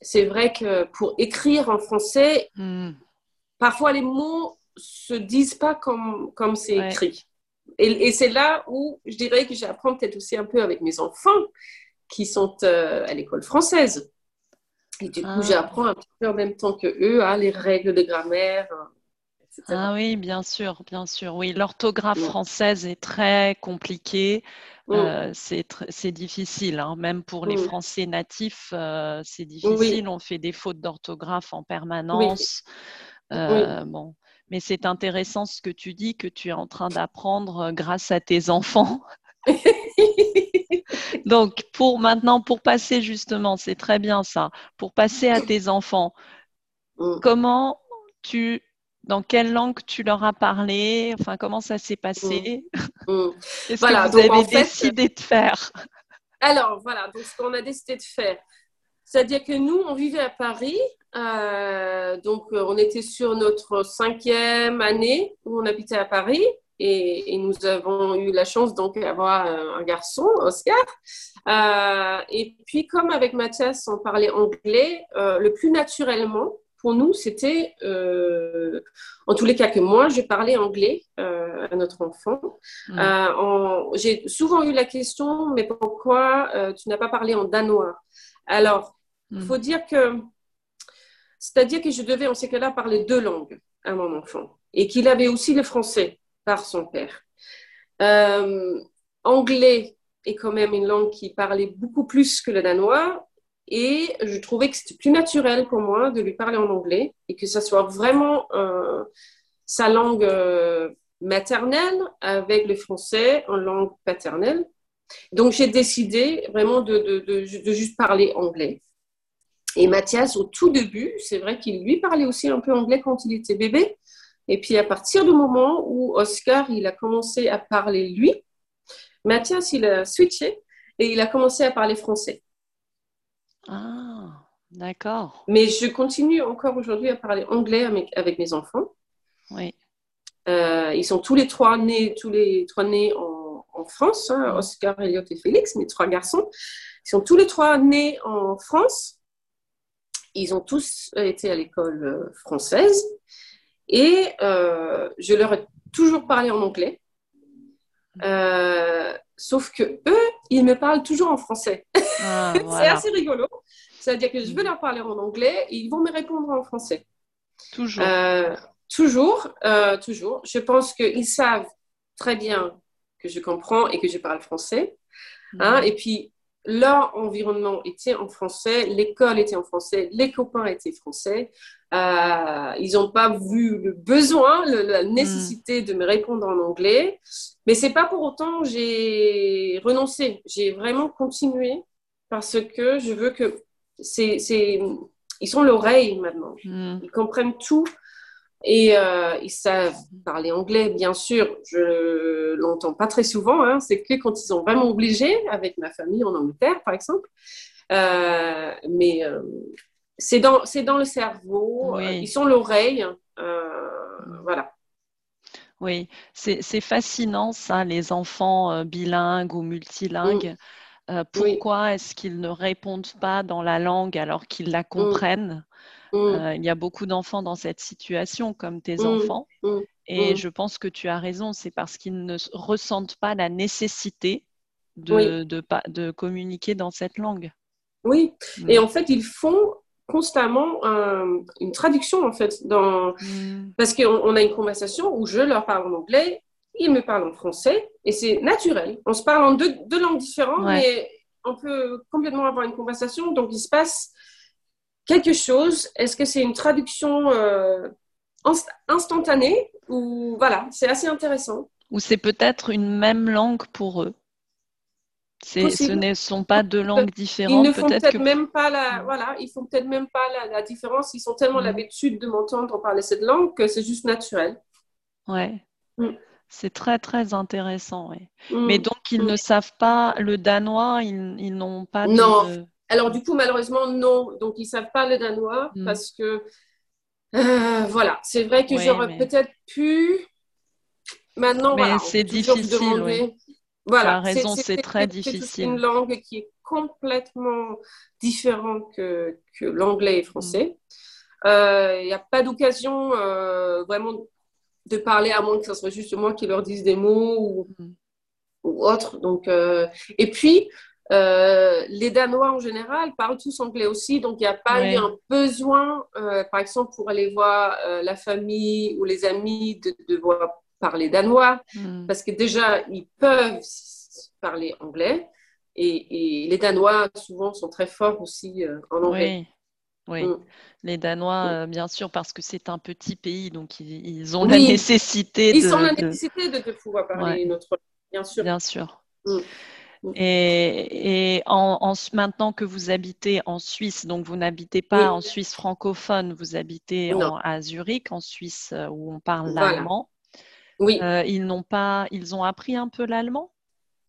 C'est vrai que pour écrire en français, Mm. parfois les mots se disent pas comme, comme c'est Ouais. écrit. Et, et c'est là où je dirais que j'apprends peut-être aussi un peu avec mes enfants qui sont euh, à l'école française. Et du coup, Ah. j'apprends un petit peu en même temps que eux hein, les règles de grammaire, etc. Ah oui, bien sûr, bien sûr. Oui, l'orthographe française est très compliquée. Mm. Euh, c'est difficile, hein. Même pour les Mm. Français natifs, euh, c'est difficile. On fait des fautes d'orthographe en permanence. Euh, Bon, mais c'est intéressant ce que tu dis, que tu es en train d'apprendre grâce à tes enfants. Donc, pour maintenant, pour passer justement, c'est très bien ça, pour passer à tes enfants, Mm. comment tu, dans quelle langue tu leur as parlé, enfin, comment ça s'est passé? Mm. Qu'est-ce Voilà, que vous donc, avez fait, décidé de faire? Alors, voilà, donc ce qu'on a décidé de faire. C'est-à-dire que nous, on vivait à Paris, euh, donc on était sur notre cinquième année où on habitait à Paris et, et nous avons eu la chance donc d'avoir un, un garçon, Oscar. Euh, et puis, comme avec Mathias, on parlait anglais, euh, le plus naturellement pour nous, c'était, euh, en tous les cas que moi, je parlais anglais euh, à notre enfant. Mm. Euh, J'ai souvent eu la question, mais pourquoi tu n'as pas parlé en danois? Alors, il Mm. faut dire que, c'est-à-dire que je devais en ces cas-là parler deux langues à mon enfant et qu'il avait aussi le français par son père. Anglais est quand même une langue qui parlait beaucoup plus que le danois et je trouvais que c'était plus naturel pour moi de lui parler en anglais et que ça soit vraiment euh, sa langue euh, maternelle avec le français en langue paternelle. Donc j'ai décidé vraiment de, juste parler anglais. Et Mathias, au tout début, c'est vrai qu'il lui parlait aussi un peu anglais quand il était bébé. Et puis à partir du moment où Oscar, il a commencé à parler lui, Mathias, il a switché et il a commencé à parler français. Ah, d'accord. Mais je continue encore aujourd'hui à parler anglais avec, avec mes enfants. Oui. Euh, ils sont tous les trois nés, tous les trois nés en, en France, hein, Mm. Oscar, Elliot et Félix, mes trois garçons. Ils sont tous les trois nés en France. Ils ont tous été à l'école euh, française. Et euh, je leur ai toujours parlé en anglais. Euh, sauf que eux, ils me parlent toujours en français. Ah, C'est assez rigolo. C'est-à-dire que je vais leur parler en anglais et ils vont me répondre en français. Toujours. Euh, toujours, euh, toujours. Je pense qu'ils savent très bien que je comprends et que je parle français. hein. Mm. Et puis, leur environnement était en français, l'école était en français, les copains étaient français. Euh, ils n'ont pas vu le besoin, le- la nécessité de me répondre en anglais. Mais c'est pas pour autant j'ai renoncé. J'ai vraiment continué parce que je veux que c'est c'est ils sont l'oreille maintenant. Mm. Ils comprennent tout et euh, ils savent parler anglais, bien sûr. Je l'entends pas très souvent. Hein. C'est que quand ils sont vraiment obligés, avec ma famille en Angleterre, par exemple. Euh, mais euh, c'est dans, c'est dans le cerveau. Ils sont l'oreille. voilà. Oui, c'est, fascinant ça, les enfants bilingues ou multilingues. Mm. Pourquoi est-ce qu'ils ne répondent pas dans la langue alors qu'ils la mm. comprennent? Mm. Euh, il y a beaucoup d'enfants dans cette situation, comme tes mm. enfants. Et je pense que tu as raison, c'est parce qu'ils ne ressentent pas la nécessité de, de, communiquer dans cette langue. Oui, et en fait, ils font constamment une traduction, en fait, dans... parce qu'on a une conversation où je leur parle en anglais, ils me parlent en français, et c'est naturel. On se parle en deux, langues différentes, mais on peut complètement avoir une conversation, donc il se passe quelque chose Est-ce que c'est une traduction euh, instantanée ou voilà, c'est assez intéressant. Ou c'est peut-être une même langue pour eux? Ce ne sont pas deux langues différentes. Ils ne font peut-être même pas la, voilà, ils font peut-être même pas la, différence. Ils sont tellement mm. l'habitude de m'entendre parler cette langue que c'est juste naturel. Ouais. Mm. C'est très très intéressant. Mais donc ils ne savent pas le danois, ils, ils n'ont pas non. Alors, du coup, malheureusement, non. Donc, ils ne savent pas le danois mm. parce que, euh, voilà, c'est vrai que j'aurais peut-être pu. Maintenant, mais c'est difficile. Voilà, raison, c'est très difficile. C'est une langue qui est complètement différente que, l'anglais et le français. Il mm. n'y euh, a pas d'occasion euh, vraiment de parler à moins que ce soit juste moi qui leur dise des mots ou, mm. ou autre. Donc, et puis, euh, les Danois en général parlent tous anglais aussi, donc il n'y a pas eu un besoin, euh, par exemple, pour aller voir euh, la famille ou les amis de devoir parler danois, hmm. parce que déjà, ils peuvent parler anglais, et, les Danois, souvent, sont très forts aussi en anglais. Oui. Hmm. Les Danois, bien sûr, parce que c'est un petit pays, donc ils, ont la nécessité ils de... ont la nécessité de, pouvoir parler notre langue, bien sûr. Bien sûr. Hmm. Et, en, maintenant que vous habitez en Suisse, donc vous n'habitez pas en Suisse francophone, vous habitez à Zurich, en Suisse euh, où on parle l'allemand. Oui. Euh, ils n'ont pas, ils ont appris un peu l'allemand?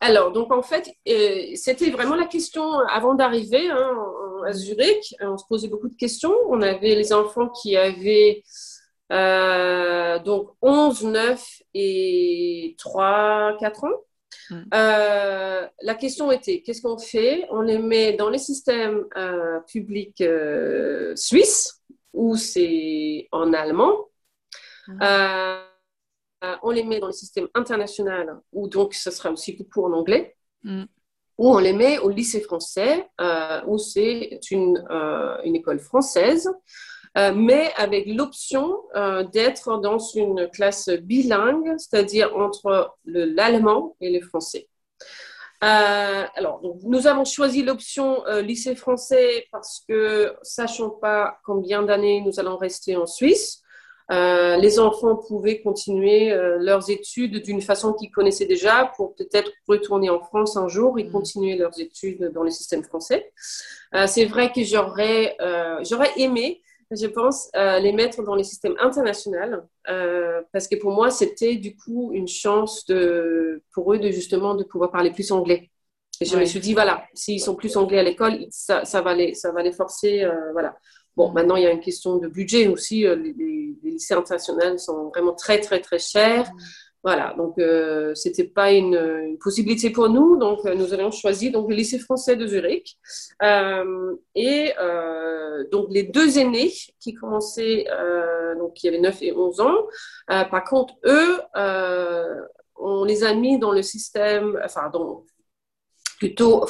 Alors, donc en fait, euh, c'était vraiment la question avant d'arriver hein, à Zurich. On se posait beaucoup de questions. On avait les enfants qui avaient donc 11, 9 et 3, 4 ans. Mm. Euh, la question était, qu'est-ce qu'on fait? On les met dans les systèmes euh, publics euh, suisses, où c'est en allemand? Mm. On les met dans le système international, où donc ce sera aussi beaucoup en anglais. Mm. Ou on les met au lycée français, où c'est une, une école française. Euh, mais avec l'option euh, d'être dans une classe bilingue, c'est-à-dire entre l'allemand et le français. Euh, alors, nous avons choisi l'option lycée français parce que, sachant pas combien d'années nous allons rester en Suisse, les enfants pouvaient continuer leurs études d'une façon qu'ils connaissaient déjà pour peut-être retourner en France un jour et mmh. continuer leurs études dans le système français. C'est vrai que j'aurais j'aurais aimé je pense, euh, les mettre dans les systèmes internationaux, euh, parce que pour moi, c'était du coup une chance de, pour eux de justement de pouvoir parler plus anglais. Et je me suis dit, voilà, s'ils sont plus anglais à l'école, ça, ça, va les, ça va les forcer. Euh, voilà. Bon, maintenant, il y a une question de budget aussi. Les, les, lycées internationaux sont vraiment très, très, très chers. Mm. Voilà, donc euh, c'était pas une, possibilité pour nous, donc euh, nous avons choisi donc le lycée français de Zurich euh, et euh, donc les deux aînés qui commençaient donc qui avaient 9 et 11 ans. par contre, eux, on les a mis dans le système, enfin dans, plutôt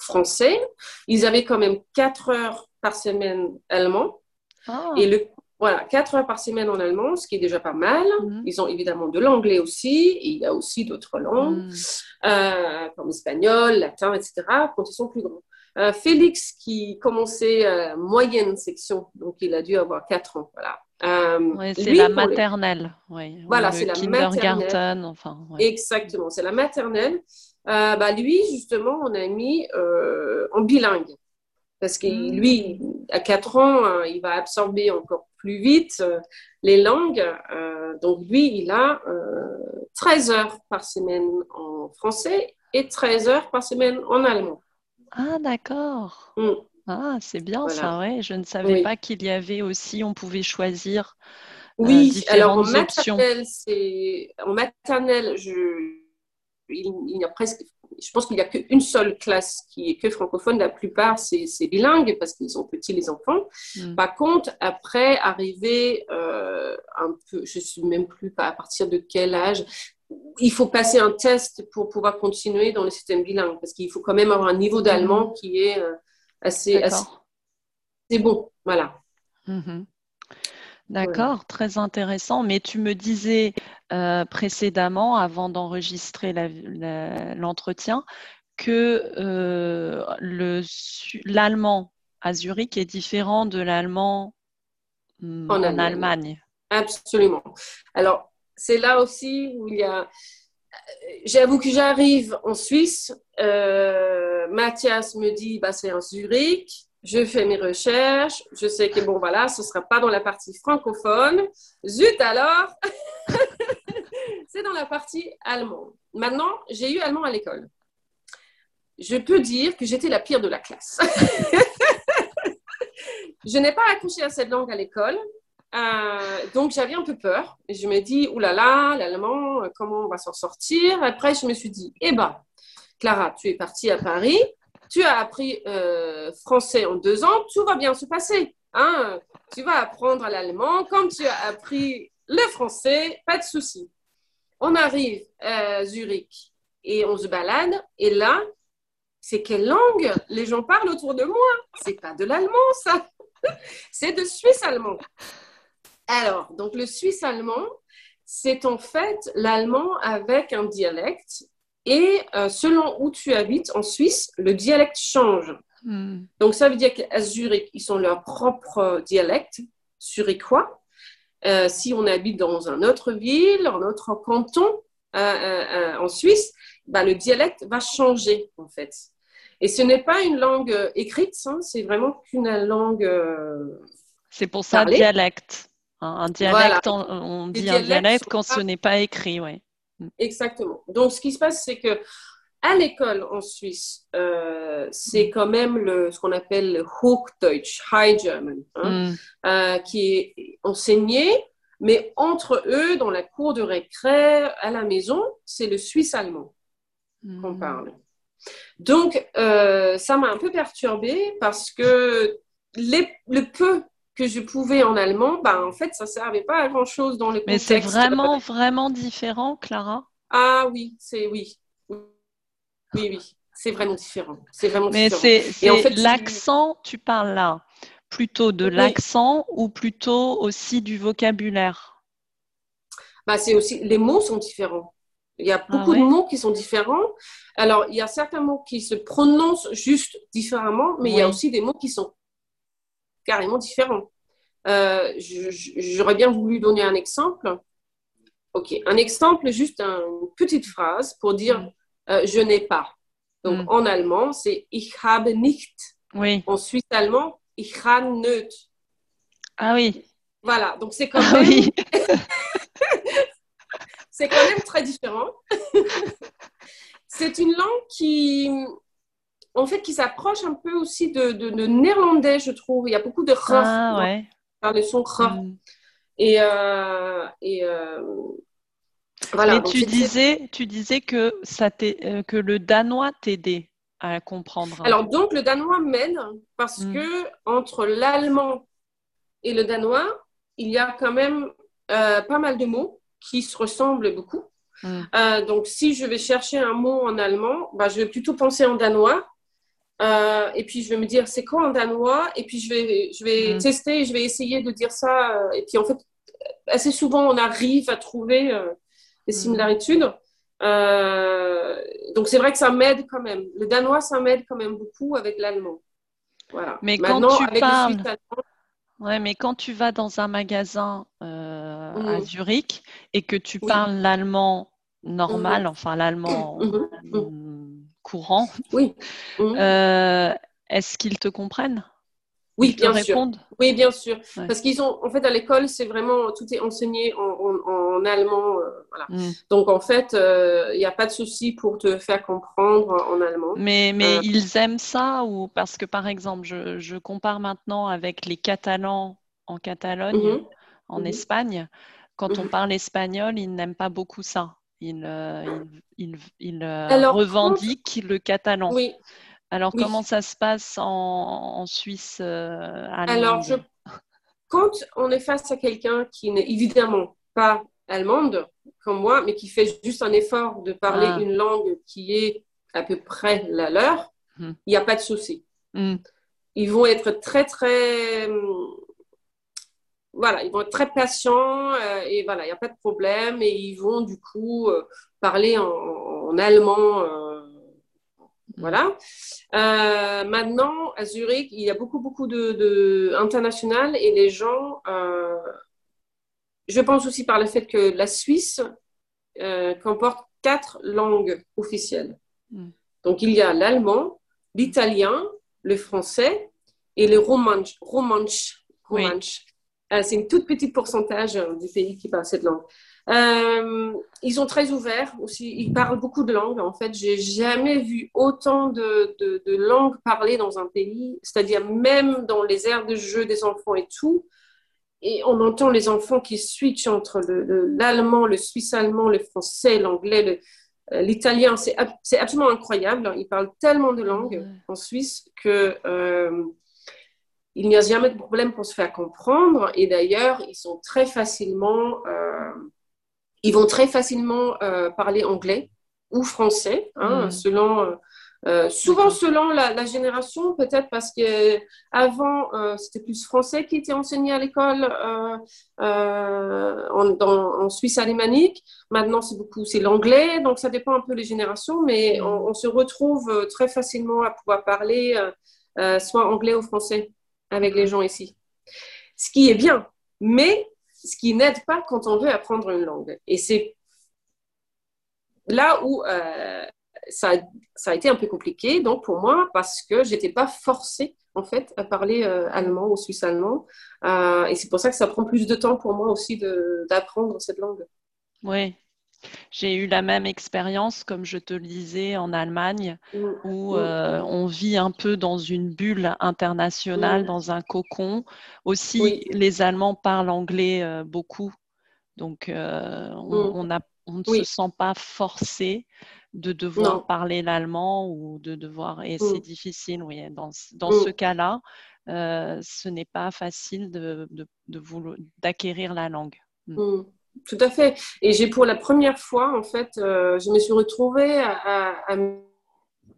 français. Ils avaient quand même 4 heures par semaine allemand. Ah. Et le voilà, 4 heures par semaine en allemand, ce qui est déjà pas mal. Mhm. Ils ont évidemment de l'anglais aussi, et il y a aussi d'autres langues, mhm. euh, comme l'espagnol, latin, etc., quand ils sont plus grands. Euh, Félix, qui commençait euh, moyenne section, donc il a dû avoir 4 ans. Voilà. c'est la maternelle. Voilà, c'est la maternelle. Enfin, Exactement, c'est la maternelle. bah, lui, justement, on a mis en bilingue. Parce que hmm. lui, à 4 ans, il va absorber encore plus vite les langues. donc lui, il a 13 heures par semaine en français et 13 heures par semaine en allemand. Ah, d'accord. Mm. Ah, c'est bien ça, ouais. Je ne savais pas qu'il y avait aussi, on pouvait choisir. Oui, alors en maternelle, en maternelle, je, il, y a presque, je pense qu'il n'y a qu'une seule classe qui est que francophone. La plupart, c'est bilingue parce qu'ils sont petits, les enfants. Hmm. Par contre, après, arriver euh, un peu, je ne sais même plus à partir de quel âge, il faut passer un test pour pouvoir continuer dans le système bilingue parce qu'il faut quand même avoir un niveau d'allemand hmm. qui est euh, assez, assez, bon. Voilà. Hmm. D'accord, très intéressant. Mais tu me disais euh, précédemment, avant d'enregistrer l'entretien, que euh, l'allemand à Zurich est différent de l'allemand hmm, en, Allemagne. Absolument. Alors, c'est là aussi où il y a... J'avoue que j'arrive en Suisse. Euh, Mathias me dit, bah, c'est en Zurich je fais mes recherches, je sais que bon voilà, ce sera pas dans la partie francophone. Zut alors, c'est dans la partie allemande. Maintenant, j'ai eu allemand à l'école. Je peux dire que j'étais la pire de la classe. je n'ai pas accouché à cette langue à l'école, euh, donc j'avais un peu peur. Je me dis, oulala, l'allemand, comment on va s'en sortir? Après, je me suis dit, eh ben, Clara, tu es partie à Paris tu as appris euh, français en deux ans, tout va bien se passer. Hein? Tu vas apprendre l'allemand comme tu as appris le français, pas de souci. On arrive à Zurich et on se balade et là, c'est quelle langue? Les gens parlent autour de moi C'est pas de l'allemand ça, c'est de suisse allemand. Alors, donc le suisse allemand, c'est en fait l'allemand avec un dialecte et euh, selon où tu habites en Suisse, le dialecte change. Hmm. Donc, ça veut dire qu'à Zurich, ils ont leur propre dialecte zurichois. Euh, si on habite dans une autre ville, un autre canton euh, en Suisse, bah, le dialecte va changer, en fait. Et ce n'est pas une langue écrite, hein, c'est vraiment qu'une langue. c'est pour ça dialecte. Un, dialecte, on, dit un dialecte quand ce n'est pas écrit, oui. Mm. Exactement. Donc, ce qui se passe, c'est que à l'école en Suisse, euh, c'est quand même le, ce qu'on appelle le Hochdeutsch, High German, hein, mm. euh, qui est enseigné, mais entre eux, dans la cour de récré, à la maison, c'est le suisse allemand qu'on mm. parle. Donc, euh, ça m'a un peu perturbée parce que les, le peu que je pouvais en allemand, ben, en fait, ça ne servait pas à grand-chose dans le contexte. Mais c'est vraiment, vraiment différent, Clara? Ah oui, c'est oui. Oui, oui, c'est vraiment différent. C'est vraiment Mais c'est en fait, l'accent, tu... parles là, plutôt de l'accent ou plutôt aussi du vocabulaire? Bah, c'est aussi Les mots sont différents. Il y a beaucoup ah de mots qui sont différents. Alors, il y a certains mots qui se prononcent juste différemment, mais il y a aussi des mots qui sont carrément différent. Euh, j'aurais bien voulu donner un exemple. Ok, un exemple, juste une petite phrase pour dire mm. euh, je n'ai pas. Donc mm. en allemand, c'est ich habe nicht. Oui. En suisse allemand, ich habe nicht. Ah oui. Voilà, donc c'est quand ah même. c'est quand même très différent. c'est une langue qui, en fait, qui s'approche un peu aussi de, néerlandais, je trouve. Il y a beaucoup de r ah, ouais. par le son r. Mm. Et, euh, et euh, voilà. Mais tu disais, tu disais que, ça euh, que le danois t'aidait à comprendre. Alors, donc, le danois m'aide parce mm. que entre l'allemand et le danois, il y a quand même pas mal de mots qui se ressemblent beaucoup. Mm. donc, si je vais chercher un mot en allemand, bah, je vais plutôt penser en danois euh, et puis je vais me dire c'est quoi en danois? Et puis je vais je vais mm. tester je vais essayer de dire ça euh, et puis en fait assez souvent on arrive à trouver euh, des mm. similarités donc c'est vrai que ça m'aide quand même le danois ça m'aide quand même beaucoup avec l'allemand voilà mais quand tu parles ouais mais quand tu vas dans un magasin à mm. Zurich et que tu parles l'allemand normal mm-hmm. enfin l'allemand mm-hmm courant. Oui. Euh, est-ce qu'ils te comprennent? Oui, bien sûr. Oui, bien sûr. Parce qu'ils ont, en fait, à l'école, c'est vraiment, tout est enseigné en, allemand. Euh, voilà. Mm. Donc, en fait, euh, il n'y a pas de souci pour te faire comprendre en allemand. Mais, mais euh, ils aiment ça ou parce que, par exemple, je, je compare maintenant avec les Catalans en Catalogne, mhm. en mhm. Espagne. Quand on mhm. parle espagnol, ils n'aiment pas beaucoup ça. Ils, ils, ils, revendiquent le catalan. Oui. Alors, comment ça se passe en, Suisse euh, Alors, je... quand on est face à quelqu'un qui n'est évidemment pas allemande, comme moi, mais qui fait juste un effort de parler ah. une langue qui est à peu près la leur, hmm. il n'y a pas de souci. Hmm. Ils vont être très, très. Voilà, ils vont être très patients euh, et voilà, il n'y a pas de problème et ils vont du coup euh, parler en, allemand voilà. Euh, maintenant, à Zurich, il y a beaucoup, beaucoup de, de international et les gens, je pense aussi par le fait que la Suisse comporte quatre langues officielles. Mm. Donc, il y a l'allemand, l'italien, le français et le romanche. romanche, romanche. C'est une toute petite pourcentage du pays qui parle cette langue. Euh, ils sont très ouverts aussi. Ils parlent beaucoup de langues. En fait, j'ai jamais vu autant de, de, de, langues parlées dans un pays. C'est-à-dire même dans les aires de jeu des enfants et tout. Et on entend les enfants qui switchent entre l'allemand, le, le suisse-allemand, le français, l'anglais, euh, l'italien. C'est absolument incroyable. Ils parlent tellement de langues en Suisse que euh, il n'y a jamais de problème pour se faire comprendre. Et d'ailleurs, ils sont très facilement euh, ils vont très facilement euh, parler anglais ou français, hein, selon, euh, souvent selon la, génération, peut-être parce que avant c'était plus français qui était enseigné à l'école en, en, Suisse alémanique. Maintenant c'est beaucoup c'est l'anglais, donc ça dépend un peu des générations, mais on, on se retrouve très facilement à pouvoir parler soit anglais ou français avec les gens ici, ce qui est bien. Mais ce qui n'aide pas quand on veut apprendre une langue. Et c'est là où euh, ça, a été un peu compliqué donc pour moi parce que j'étais pas forcée en fait à parler euh, allemand ou suisse allemand euh, et c'est pour ça que ça prend plus de temps pour moi aussi d'apprendre cette langue. Oui, j'ai eu la même expérience, comme je te le disais, en Allemagne, mm. où mm. Euh, on vit un peu dans une bulle internationale, mm. dans un cocon. Aussi, les Allemands parlent anglais euh, beaucoup, donc euh, on, ne se sent pas forcé de devoir parler l'allemand ou de devoir. Et c'est difficile, oui. Dans, ce cas-là, ce n'est pas facile d'acquérir la langue. Tout à fait. Et j'ai pour la première fois, en fait, euh, je me suis retrouvée à, me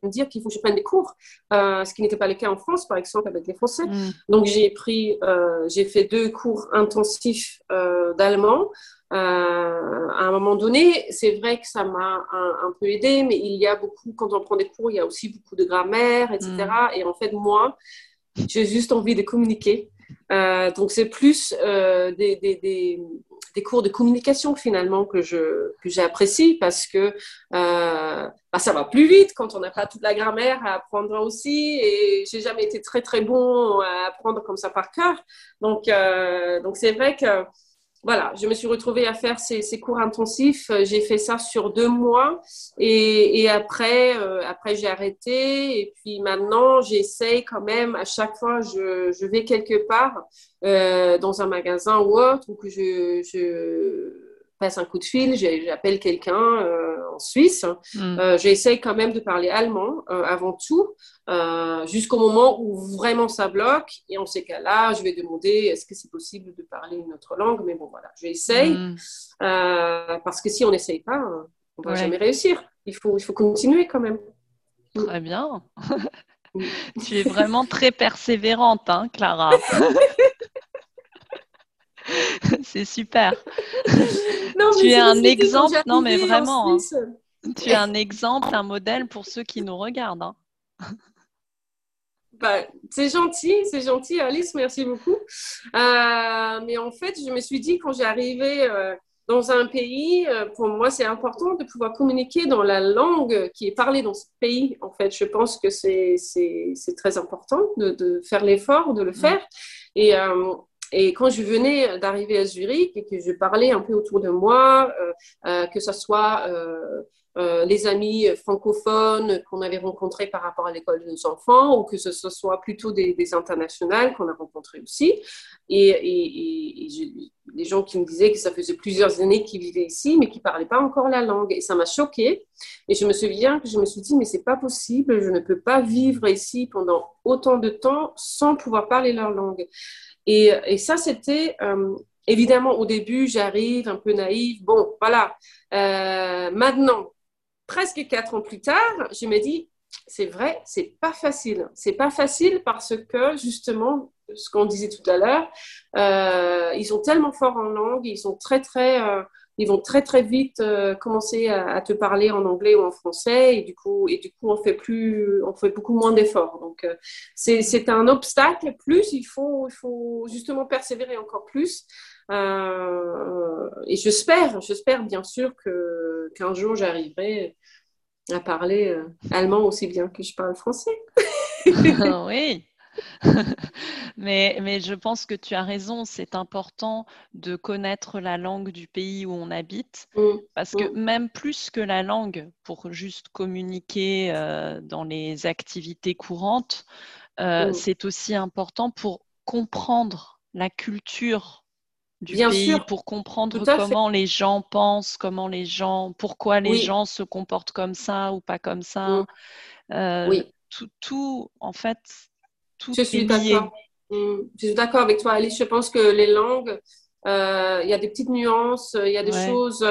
dire qu'il faut que je prenne des cours, euh, ce qui n'était pas le cas en France, par exemple, avec les Français. Mm. Donc j'ai pris, euh, j'ai fait deux cours intensifs d'allemand. à un moment donné, c'est vrai que ça m'a un, peu aidé, mais il y a beaucoup, quand on prend des cours, il y a aussi beaucoup de grammaire, etc. Mm. Et en fait, moi, j'ai juste envie de communiquer. Donc c'est plus des, des, cours de communication finalement que j'apprécie parce que euh, bah, ça va plus vite quand on n'a pas toute la grammaire à apprendre aussi et j'ai jamais été très très bon à apprendre comme ça par cœur. Donc euh, donc c'est vrai que voilà, je me suis retrouvée à faire ces, cours intensifs. J'ai fait ça sur deux mois et, après, euh, après j'ai arrêté. Et puis maintenant, j'essaye quand même à chaque fois, je, je vais quelque part euh, dans un magasin ou autre, ou que je, je passe un coup de fil, j'appelle quelqu'un euh, en Suisse. Mm. J'essaye quand même de parler allemand euh, avant tout, jusqu'au moment où vraiment ça bloque. Et en ces cas-là, je vais demander est-ce que c'est possible de parler une autre langue? Mais bon, voilà, j'essaye. Mm. parce que si on n'essaye pas, on ne va jamais réussir. Il faut, il faut continuer quand même. Très bien. tu es vraiment très persévérante, hein, Clara. c'est super. tu es un exemple, non mais vraiment, hein. tu es un exemple, un modèle pour ceux qui nous regardent. Hein. Bah, c'est gentil, c'est gentil Alice, merci beaucoup. Euh, mais en fait, je me suis dit quand j'ai arrivé, euh, dans un pays, euh, pour moi, c'est important de pouvoir communiquer dans la langue qui est parlée dans ce pays. En fait, je pense que c'est très important de, de faire l'effort, de le faire. Et, euh, et quand je venais d'arriver à Zurich et que je parlais un peu autour de moi, euh, euh que ce soit euh, les amis francophones qu'on avait rencontrés par rapport à l'école de nos enfants, ou que ce soit plutôt des, des internationales qu'on a rencontrés aussi. Et, et, les gens qui me disaient que ça faisait plusieurs années qu'ils vivaient ici, mais qui ne parlaient pas encore la langue. Et ça m'a choquée. Et je me souviens que je me suis dit, mais c'est pas possible, je ne peux pas vivre ici pendant autant de temps sans pouvoir parler leur langue. Et, et ça, c'était euh, évidemment au début, j'arrive un peu naïve. Bon, voilà. Euh, maintenant, presque quatre ans plus tard, je me dis, c'est vrai, c'est pas facile. C'est pas facile parce que justement, ce qu'on disait tout à l'heure, euh, ils sont tellement forts en langue, ils sont très très, euh, ils vont très très vite euh, commencer à, te parler en anglais ou en français et du coup et du coup on fait plus, on fait beaucoup moins d'efforts. Donc c'est un obstacle. Plus il faut il faut justement persévérer encore plus. Euh, et j'espère, j'espère bien sûr que qu'un jour j'arriverai à parler euh, allemand aussi bien que je parle français. oui. mais, mais je pense que tu as raison, c'est important de connaître la langue du pays où on habite, mm. parce que mm. même plus que la langue, pour juste communiquer euh, dans les activités courantes, mm. c'est aussi important pour comprendre la culture du Bien pays sûr. pour comprendre comment les gens pensent, comment les gens, pourquoi les gens se comportent comme ça ou pas comme ça. Mm. Euh, oui. Tout, tout, en fait, tout je suis d'accord. Mm. Je suis d'accord avec toi, Alice. Je pense que les langues, euh, il y a des petites nuances, il y a des choses,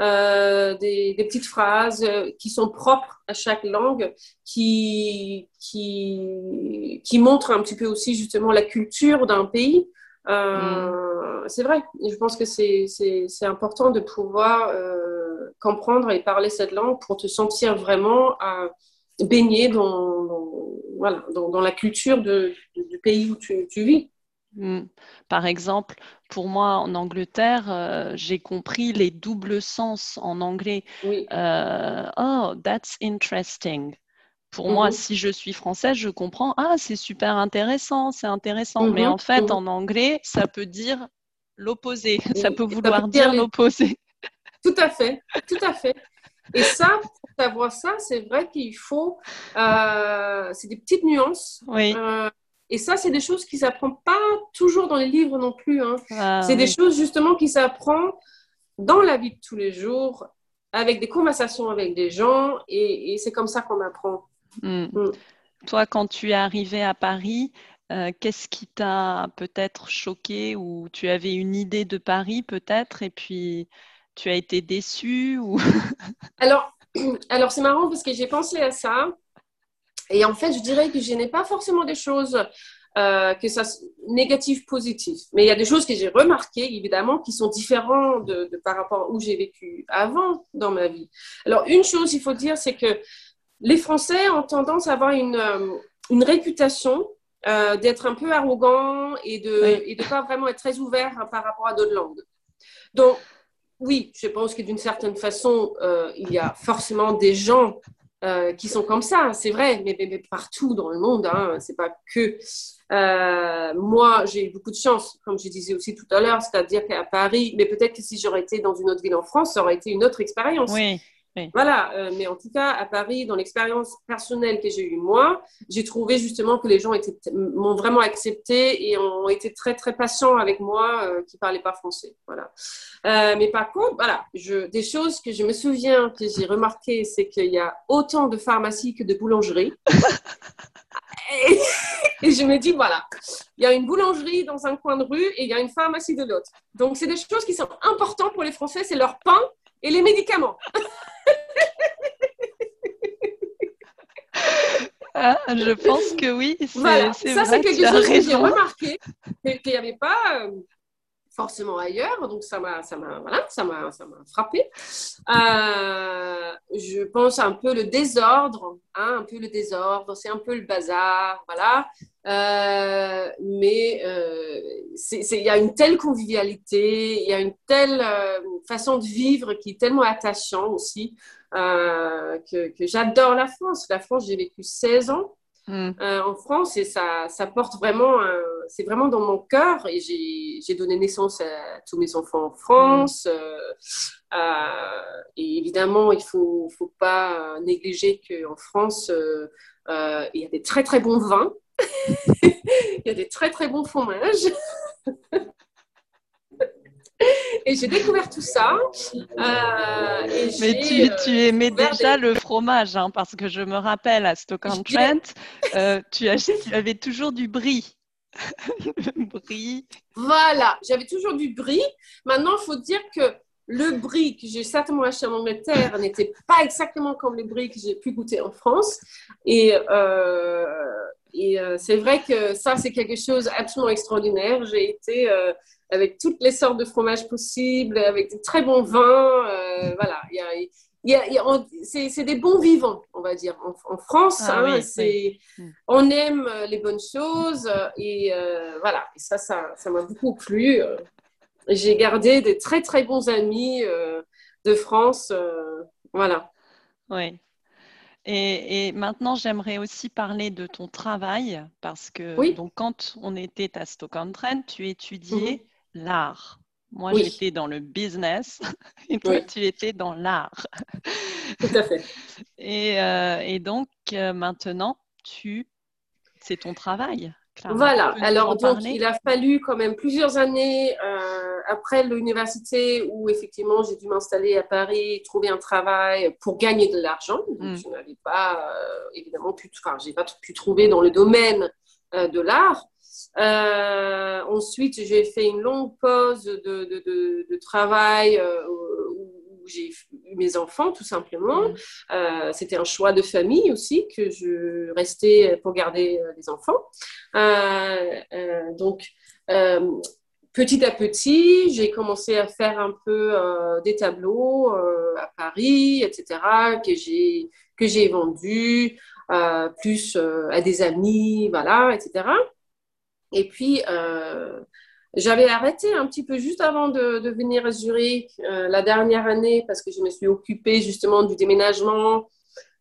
euh, des, des, petites phrases qui sont propres à chaque langue, qui, qui, qui montrent un petit peu aussi justement la culture d'un pays. Euh, c'est vrai, je pense que c'est important de pouvoir euh, comprendre et parler cette langue pour te sentir vraiment à baigner dans, dans voilà, dans, dans, la culture de, du pays où tu, tu vis. Mm. Par exemple, pour moi en Angleterre, euh, j'ai compris les doubles sens en anglais. Oui. Euh, oh, that's interesting. Pour moi, mhm. si je suis française, je comprends, ah, c'est super intéressant, c'est intéressant. Mais mhm. en fait, mhm. en anglais, ça peut dire l'opposé. Ça peut vouloir dire l'opposé. Tout à fait, tout à fait. Et ça, pour savoir ça, c'est vrai qu'il faut, euh, c'est des petites nuances. Oui. Euh, et ça, c'est des choses qui ne s'apprennent pas toujours dans les livres non plus. Hein. Ah, c'est des choses justement qui s'apprennent dans la vie de tous les jours, avec des conversations avec des gens, et c'est comme ça qu'on apprend. Mm. Mm. Toi, quand tu es arrivé à Paris, euh, qu'est-ce qui t'a peut-être choqué ou tu avais une idée de Paris peut-être et puis tu as été déçu ou... Alors, alors c'est marrant parce que j'ai pensé à ça et en fait, je dirais que je n'ai pas forcément des choses euh, que ça négatives, positives. Mais il y a des choses que j'ai remarquées, évidemment, qui sont différentes de, par rapport à où j'ai vécu avant dans ma vie. Alors, une chose, il faut dire, c'est que les Français ont tendance à avoir une, euh, une réputation euh, d'être un peu arrogants et de ne pas vraiment être très ouverts par rapport à d'autres langues. Donc, oui, je pense que d'une certaine façon, euh, il y a forcément des gens qui sont comme ça, c'est vrai, mais, mais, partout dans le monde, hein, c'est pas que. moi, j'ai eu beaucoup de chance, comme je disais aussi tout à l'heure, c'est-à-dire qu'à Paris, mais peut-être que si j'aurais été dans une autre ville en France, ça aurait été une autre expérience. Oui. Voilà, euh, mais en tout cas, à Paris, dans l'expérience personnelle que j'ai eue moi, j'ai trouvé justement que les gens m'ont vraiment accepté et ont été très, très patients avec moi euh, qui ne parlaient pas français. Voilà. Euh, mais par contre, voilà, je, des choses que je me souviens, que j'ai remarqué, c'est qu'il y a autant de pharmacies que de boulangeries. et, et, je me dis, voilà, il y a une boulangerie dans un coin de rue et il y a une pharmacie de l'autre. Donc, c'est des choses qui sont importantes pour les Français, c'est leur pain et les médicaments. Ah, je pense que oui. Voilà. Ça, c'est quelque chose que j'ai remarqué, qu'il n'y avait pas euh, forcément ailleurs. Donc, ça m'a ça voilà, ça frappé. Euh, je pense un peu le désordre, hein, un peu le désordre, c'est un peu le bazar, voilà. Euh, mais il y a une telle convivialité, il y a une telle euh, façon de vivre qui est tellement attachant aussi euh, que, que j'adore la France. La France, j'ai vécu 16 ans. Hmm. Euh, en France et ça, ça porte vraiment, c'est vraiment dans mon cœur et j'ai donné naissance à tous mes enfants en France. Hmm. et évidemment, il ne faut, faut, pas négliger qu'en France, il y a des très très bons vins. il y a des très très bons fromages. et j'ai découvert tout ça. Euh, Mais tu, euh, tu aimais déjà le fromage, hein, parce que je me rappelle à Stoke-on-Trent, euh, tu, tu avais toujours du brie. brie. Voilà, j'avais toujours du brie. Maintenant, il faut dire que le brie que j'ai certainement acheté en Angleterre n'était pas exactement comme le brie que j'ai pu goûter en France. Et, euh, et euh, c'est vrai que ça, c'est quelque chose absolument extraordinaire. J'ai été euh, avec toutes les sortes de fromages possibles, avec de très bons vins. voilà, c'est des bons vivants, on va dire. En, France, ah hein, c'est, mm. on aime les bonnes choses et voilà. Et ça, ça m'a beaucoup plu j'ai gardé des très très bons amis euh, de France. Euh, voilà. Oui. Et, maintenant, j'aimerais aussi parler de ton travail parce que donc, quand on était à Stoke-on-Trent, tu étudiais mhm. l'art. Moi, j'étais dans le business et toi, tu étais dans l'art. Tout à fait. Et, euh, et donc, maintenant, tu, c'est ton travail. Voilà, alors donc il a fallu quand même plusieurs années euh, après l'université où effectivement j'ai dû m'installer à Paris, trouver un travail pour gagner de l'argent. Mm. Je n'avais pas euh, évidemment pu, enfin, j'ai pas pu trouver dans le domaine euh, de l'art. ensuite, j'ai fait une longue pause de, de, de travail j'ai eu mes enfants, tout simplement. Mm. Euh, c'était un choix de famille aussi que je restais pour garder euh, les enfants. Euh, donc, petit à petit, j'ai commencé à faire un peu des tableaux à Paris, etc., que j'ai que j'ai vendus, plus à des amis, voilà, etc. Et puis, j'avais arrêté un petit peu juste avant de, de venir à Zurich euh, la dernière année parce que je me suis occupée justement du déménagement,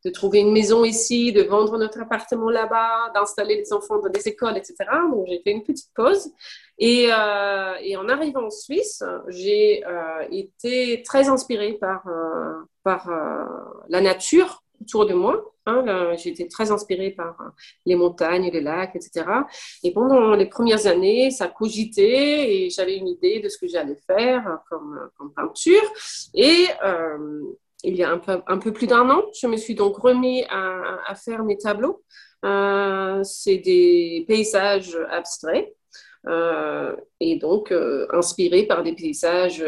de trouver une maison ici, de vendre notre appartement là-bas, d'installer les enfants dans des écoles, etc. Donc j'ai fait une petite pause. Et, euh, en arrivant en Suisse, j'ai euh, été très inspirée par, euh, par la nature autour de moi. Hein, j'ai été très inspirée par les montagnes, les lacs, etc. Et pendant les premières années, ça cogitait et j'avais une idée de ce que j'allais faire comme, comme peinture. Et il y a un peu, plus d'un an, je me suis donc remis à, faire mes tableaux. Euh, c'est des paysages abstraits. Euh, et donc euh, inspirés par des paysages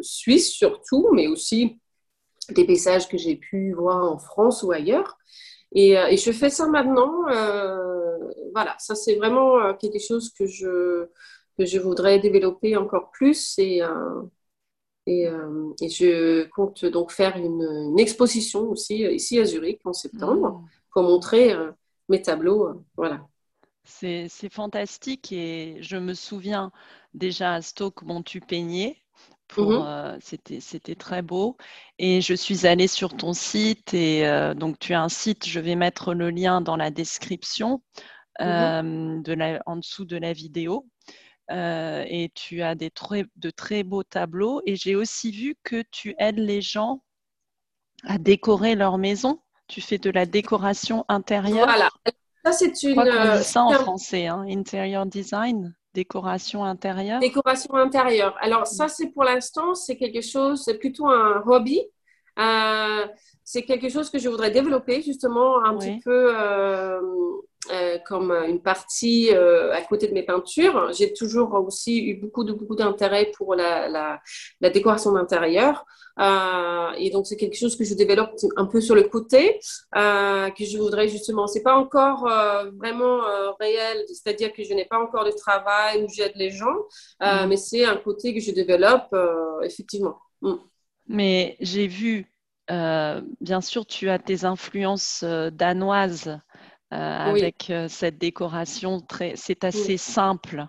suisses surtout, mais aussi des paysages que j'ai pu voir en France ou ailleurs. Et, et je fais ça maintenant. Voilà, ça c'est vraiment quelque chose que je, que je voudrais développer encore plus. Et, et, et je compte donc faire une, une, exposition aussi ici à Zurich en septembre mmh. pour montrer mes tableaux. voilà. C'est fantastique et je me souviens déjà à Stoke, bon, tu peignais Mmh euh, c'était très beau. Et je suis allée sur ton site et euh, donc tu as un site, je vais mettre le lien dans la description mmh euh, de la, en dessous de la vidéo. Et tu as des de très beaux tableaux. Et j'ai aussi vu que tu aides les gens à décorer leur maison. Tu fais de la décoration intérieure. Voilà. Ça, c'est une. Je ça en français, hein, interior design. Décoration intérieure Décoration intérieure. Alors ça, c'est pour l'instant, c'est quelque chose, c'est plutôt un hobby. Euh, c'est quelque chose que je voudrais développer justement un petit peu euh, euh, comme une partie à côté de mes peintures. J'ai toujours aussi eu beaucoup de beaucoup d'intérêt pour la, la, la décoration d'intérieur. Euh, et donc, c'est quelque chose que je développe un peu sur le côté, euh, que je voudrais justement. C'est pas encore euh, vraiment euh, réel, c'est-à-dire que je n'ai pas encore de travail où j'aide les gens, euh, mm. mais c'est un côté que je développe euh, effectivement. Mm. Mais j'ai vu, bien sûr, tu as tes influences danoises avec cette décoration très. C'est assez simple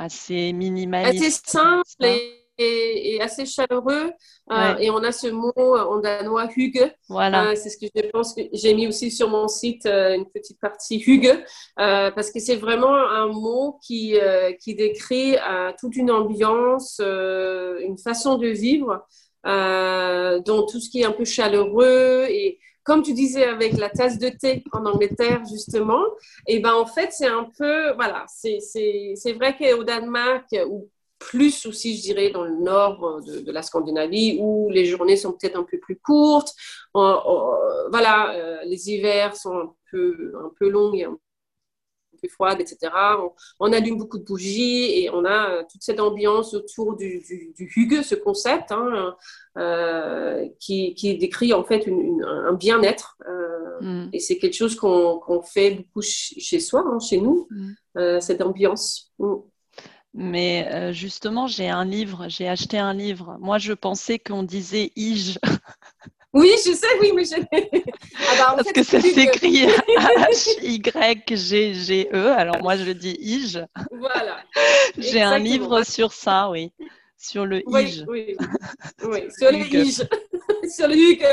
assez minimaliste. Assez simple et, assez chaleureux. Euh, et on a ce mot en danois, hygge. Voilà. Euh, c'est ce que je pense que j'ai mis aussi sur mon site, euh, une petite partie hygge, parce que c'est vraiment un mot qui, qui décrit toute une ambiance, une façon de vivre, dont tout ce qui est un peu chaleureux et comme tu disais avec la tasse de thé en Angleterre, justement, et ben en fait, c'est un peu, voilà, c'est vrai qu'au Danemark, ou plus aussi, je dirais, dans le nord de, la Scandinavie, où les journées sont peut-être un peu plus courtes, voilà, euh, les hivers sont un peu, un peu longs et un plus froide, etc. On, allume beaucoup de bougies et on a euh, toute cette ambiance autour du, du, Hugue, ce concept, hein, euh, qui, qui, décrit en fait un bien-être. Euh, mm. Et c'est quelque chose qu'on fait beaucoup chez soi, hein, chez nous, mm. cette ambiance. Mm. Mais justement, j'ai un livre, j'ai acheté un livre. Moi, je pensais qu'on disait Ige. Oui, je sais, oui, mais je... Ah bah, Parce que ça s'écrit H-Y-G-G-E, alors moi je dis IJ. Voilà. J'ai un livre sur ça, oui. Sur le IJ. Oui, oui. sur le IJ. sur le HUG.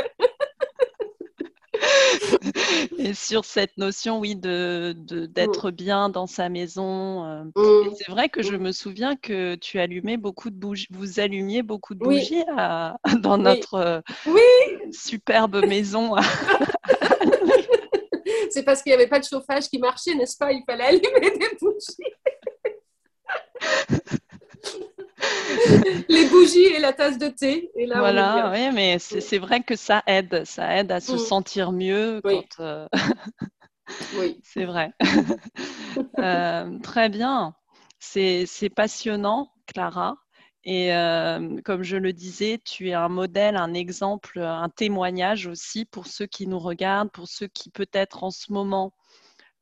et sur cette notion, oui, de, d'être mm. bien dans sa maison. Euh. Mm. C'est vrai que je me souviens que tu allumais beaucoup de bougies, vous allumiez beaucoup de bougies dans notre euh, superbe maison. C'est parce qu'il n'y avait pas de chauffage qui marchait, n'est-ce pas? Il fallait allumer des bougies. les bougies et la tasse de thé. Et là, voilà, oui, mais c'est vrai que ça aide. Ça aide à se mm. sentir mieux. Oui. Euh, oui. C'est vrai. Euh, très bien. C'est passionnant, Clara. Et euh, comme je le disais, tu es un modèle, un exemple, un témoignage aussi pour ceux qui nous regardent, pour ceux qui peut-être en ce moment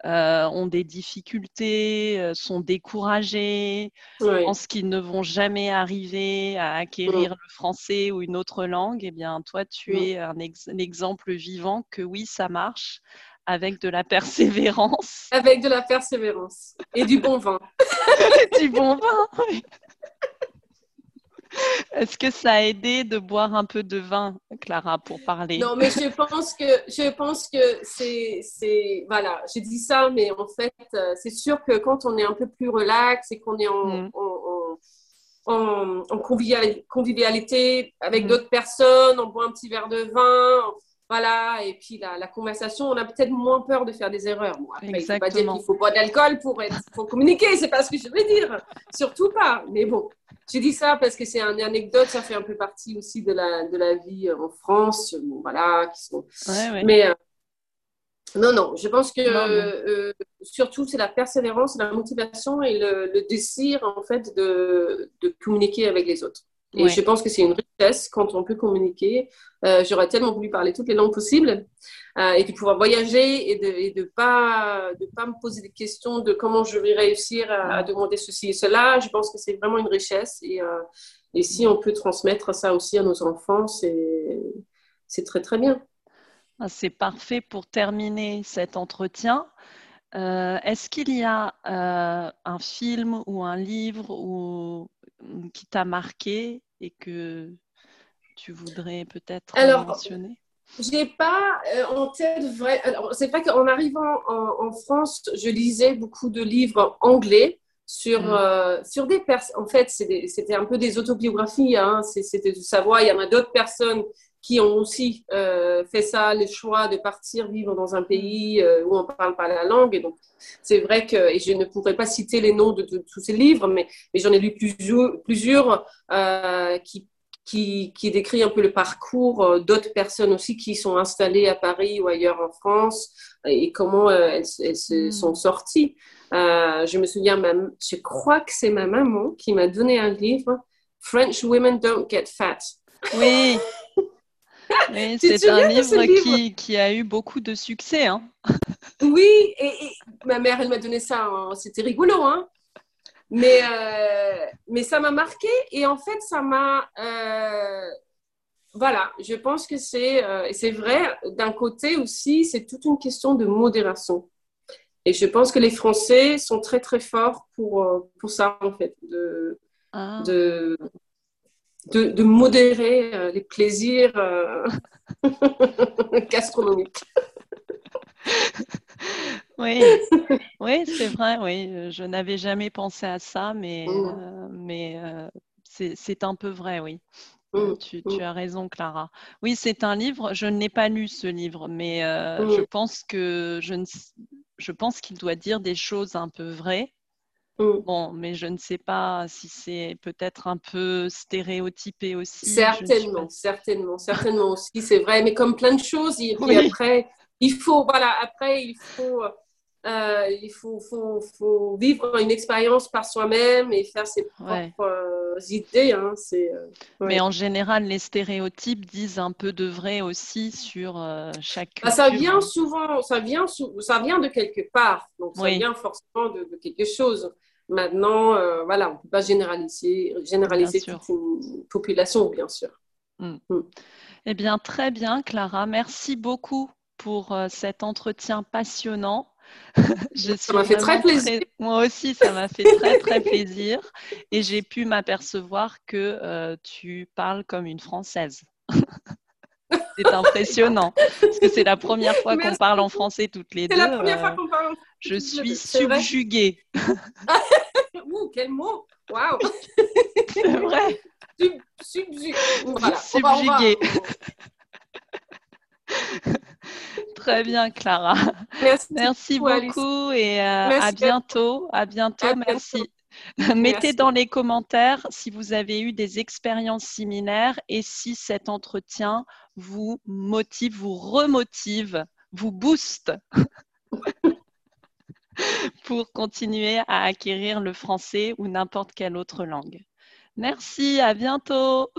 euh, ont des difficultés, euh, sont découragés, pensent qu'ils ne vont jamais arriver à acquérir le français ou une autre langue, eh bien, toi, tu es un, exemple vivant que oui, ça marche avec de la persévérance. Avec de la persévérance et du bon vin. du bon vin, oui. Est-ce que ça a aidé de boire un peu de vin, Clara, pour parler? Non, mais je pense que je pense que c'est c'est voilà, j'ai dit ça, mais en fait, euh, c'est sûr que quand on est un peu plus relax et qu'on est en, mm. en, en, convivialité avec mm. d'autres personnes, on boit un petit verre de vin, voilà, et puis la, la conversation, on a peut-être moins peur de faire des erreurs. Bon, après, il ne faut pas dire qu'il faut boire d'alcool pour, être, pour communiquer, c'est pas ce que je veux dire, surtout pas. Mais bon, je dis ça parce que c'est une anecdote, ça fait un peu partie aussi de la, de la vie euh, en France, voilà, qui sont... Mais euh, non, non, je pense que euh, surtout c'est la persévérance, la motivation et le, le, désir en fait de, de communiquer avec les autres. Et je pense que c'est une richesse quand on peut communiquer. Euh, j'aurais tellement voulu parler toutes les langues possibles euh, et de pouvoir voyager et de ne pas, de pas me poser des questions de comment je vais réussir à, demander ceci et cela. Je pense que c'est vraiment une richesse. Et, euh, et si on peut transmettre ça aussi à nos enfants, c'est très, très bien. Ah, c'est parfait pour terminer cet entretien. Est-ce qu'il y a un film ou un livre ou, qui t'a marqué? Et que tu voudrais peut-être mentionner? j'ai pas euh, en tête vrai. c'est vrai qu'en arrivant en, France, je lisais beaucoup de livres anglais sur, mm. euh, sur des personnes. En fait, c'était un peu des autobiographies. Hein. C'était de savoir, il y en a d'autres personnes qui ont aussi euh, fait ça, le choix de partir vivre dans un pays où on ne parle pas la langue. Et donc, c'est vrai que, et je ne pourrais pas citer les noms de, tous ces livres, mais, mais j'en ai lu plusieurs, plusieurs qui qui, qui, décrit un peu le parcours euh, d'autres personnes aussi qui sont installées à Paris ou ailleurs en France et comment euh, elles, elles, se hmm. sont sorties. Euh, je me souviens, même, je crois que c'est ma maman qui m'a donné un livre, French Women Don't Get Fat. Oui. c'est un livre, qui, qui, a eu beaucoup de succès. Hein. oui, et, et, ma mère, elle m'a donné ça. C'était rigolo, hein mais, euh, mais ça m'a marqué et en fait, ça m'a. Euh, voilà, je pense que c'est euh, c'est vrai. D'un côté aussi, c'est toute une question de modération. Et je pense que les Français sont très très forts pour, pour ça, en fait, de, Ah. de, de, de modérer euh, les plaisirs euh, gastronomiques. Oui, oui, c'est vrai, oui. Je n'avais jamais pensé à ça, mais, Mm. euh, mais euh, c'est un peu vrai, oui. Mm, Tu, mm. tu as raison, Clara. Oui, c'est un livre, je ne l'ai pas lu ce livre, mais euh, je pense que je ne, je pense qu'il doit dire des choses un peu vraies. Mm. Bon, mais je ne sais pas si c'est peut-être un peu stéréotypé aussi. Certainement, certainement, certainement aussi, c'est vrai. Mais comme plein de choses, et puis Oui. après, il faut, voilà, après, il faut, euh, il faut, faut, faut vivre une expérience par soi-même et faire ses propres Ouais. euh, idées. Hein, c'est, euh, ouais. Mais en général, les stéréotypes disent un peu de vrai aussi sur euh, chaque Bah, ça vient souvent, ça vient, sou- ça vient de quelque part, donc ça Oui. vient forcément de, de quelque chose. Maintenant, voilà, on ne peut pas généraliser, généraliser toute une population, bien sûr. Eh bien, très bien, Clara. Merci beaucoup pour cet entretien passionnant. Je Ça m'a fait très plaisir. Moi aussi, ça m'a fait très, très plaisir. Et j'ai pu m'apercevoir que euh, tu parles comme une Française. C'est impressionnant. Parce que c'est la première fois qu'on parle en français toutes les C'est deux. la première euh, fois qu'on parle. en je toutes les suis. C'est subjuguée. Ouh, quel mot Waouh C'est vrai. Sub, Voilà. Subjuguée. Très bien, Clara. Merci. Merci beaucoup, Alice. et euh, Merci à bientôt. À bientôt, À bientôt. merci. Mettez Merci. dans les commentaires si vous avez eu des expériences similaires et si cet entretien vous motive, vous remotive, vous booste pour continuer à acquérir le français ou n'importe quelle autre langue. Merci, à bientôt.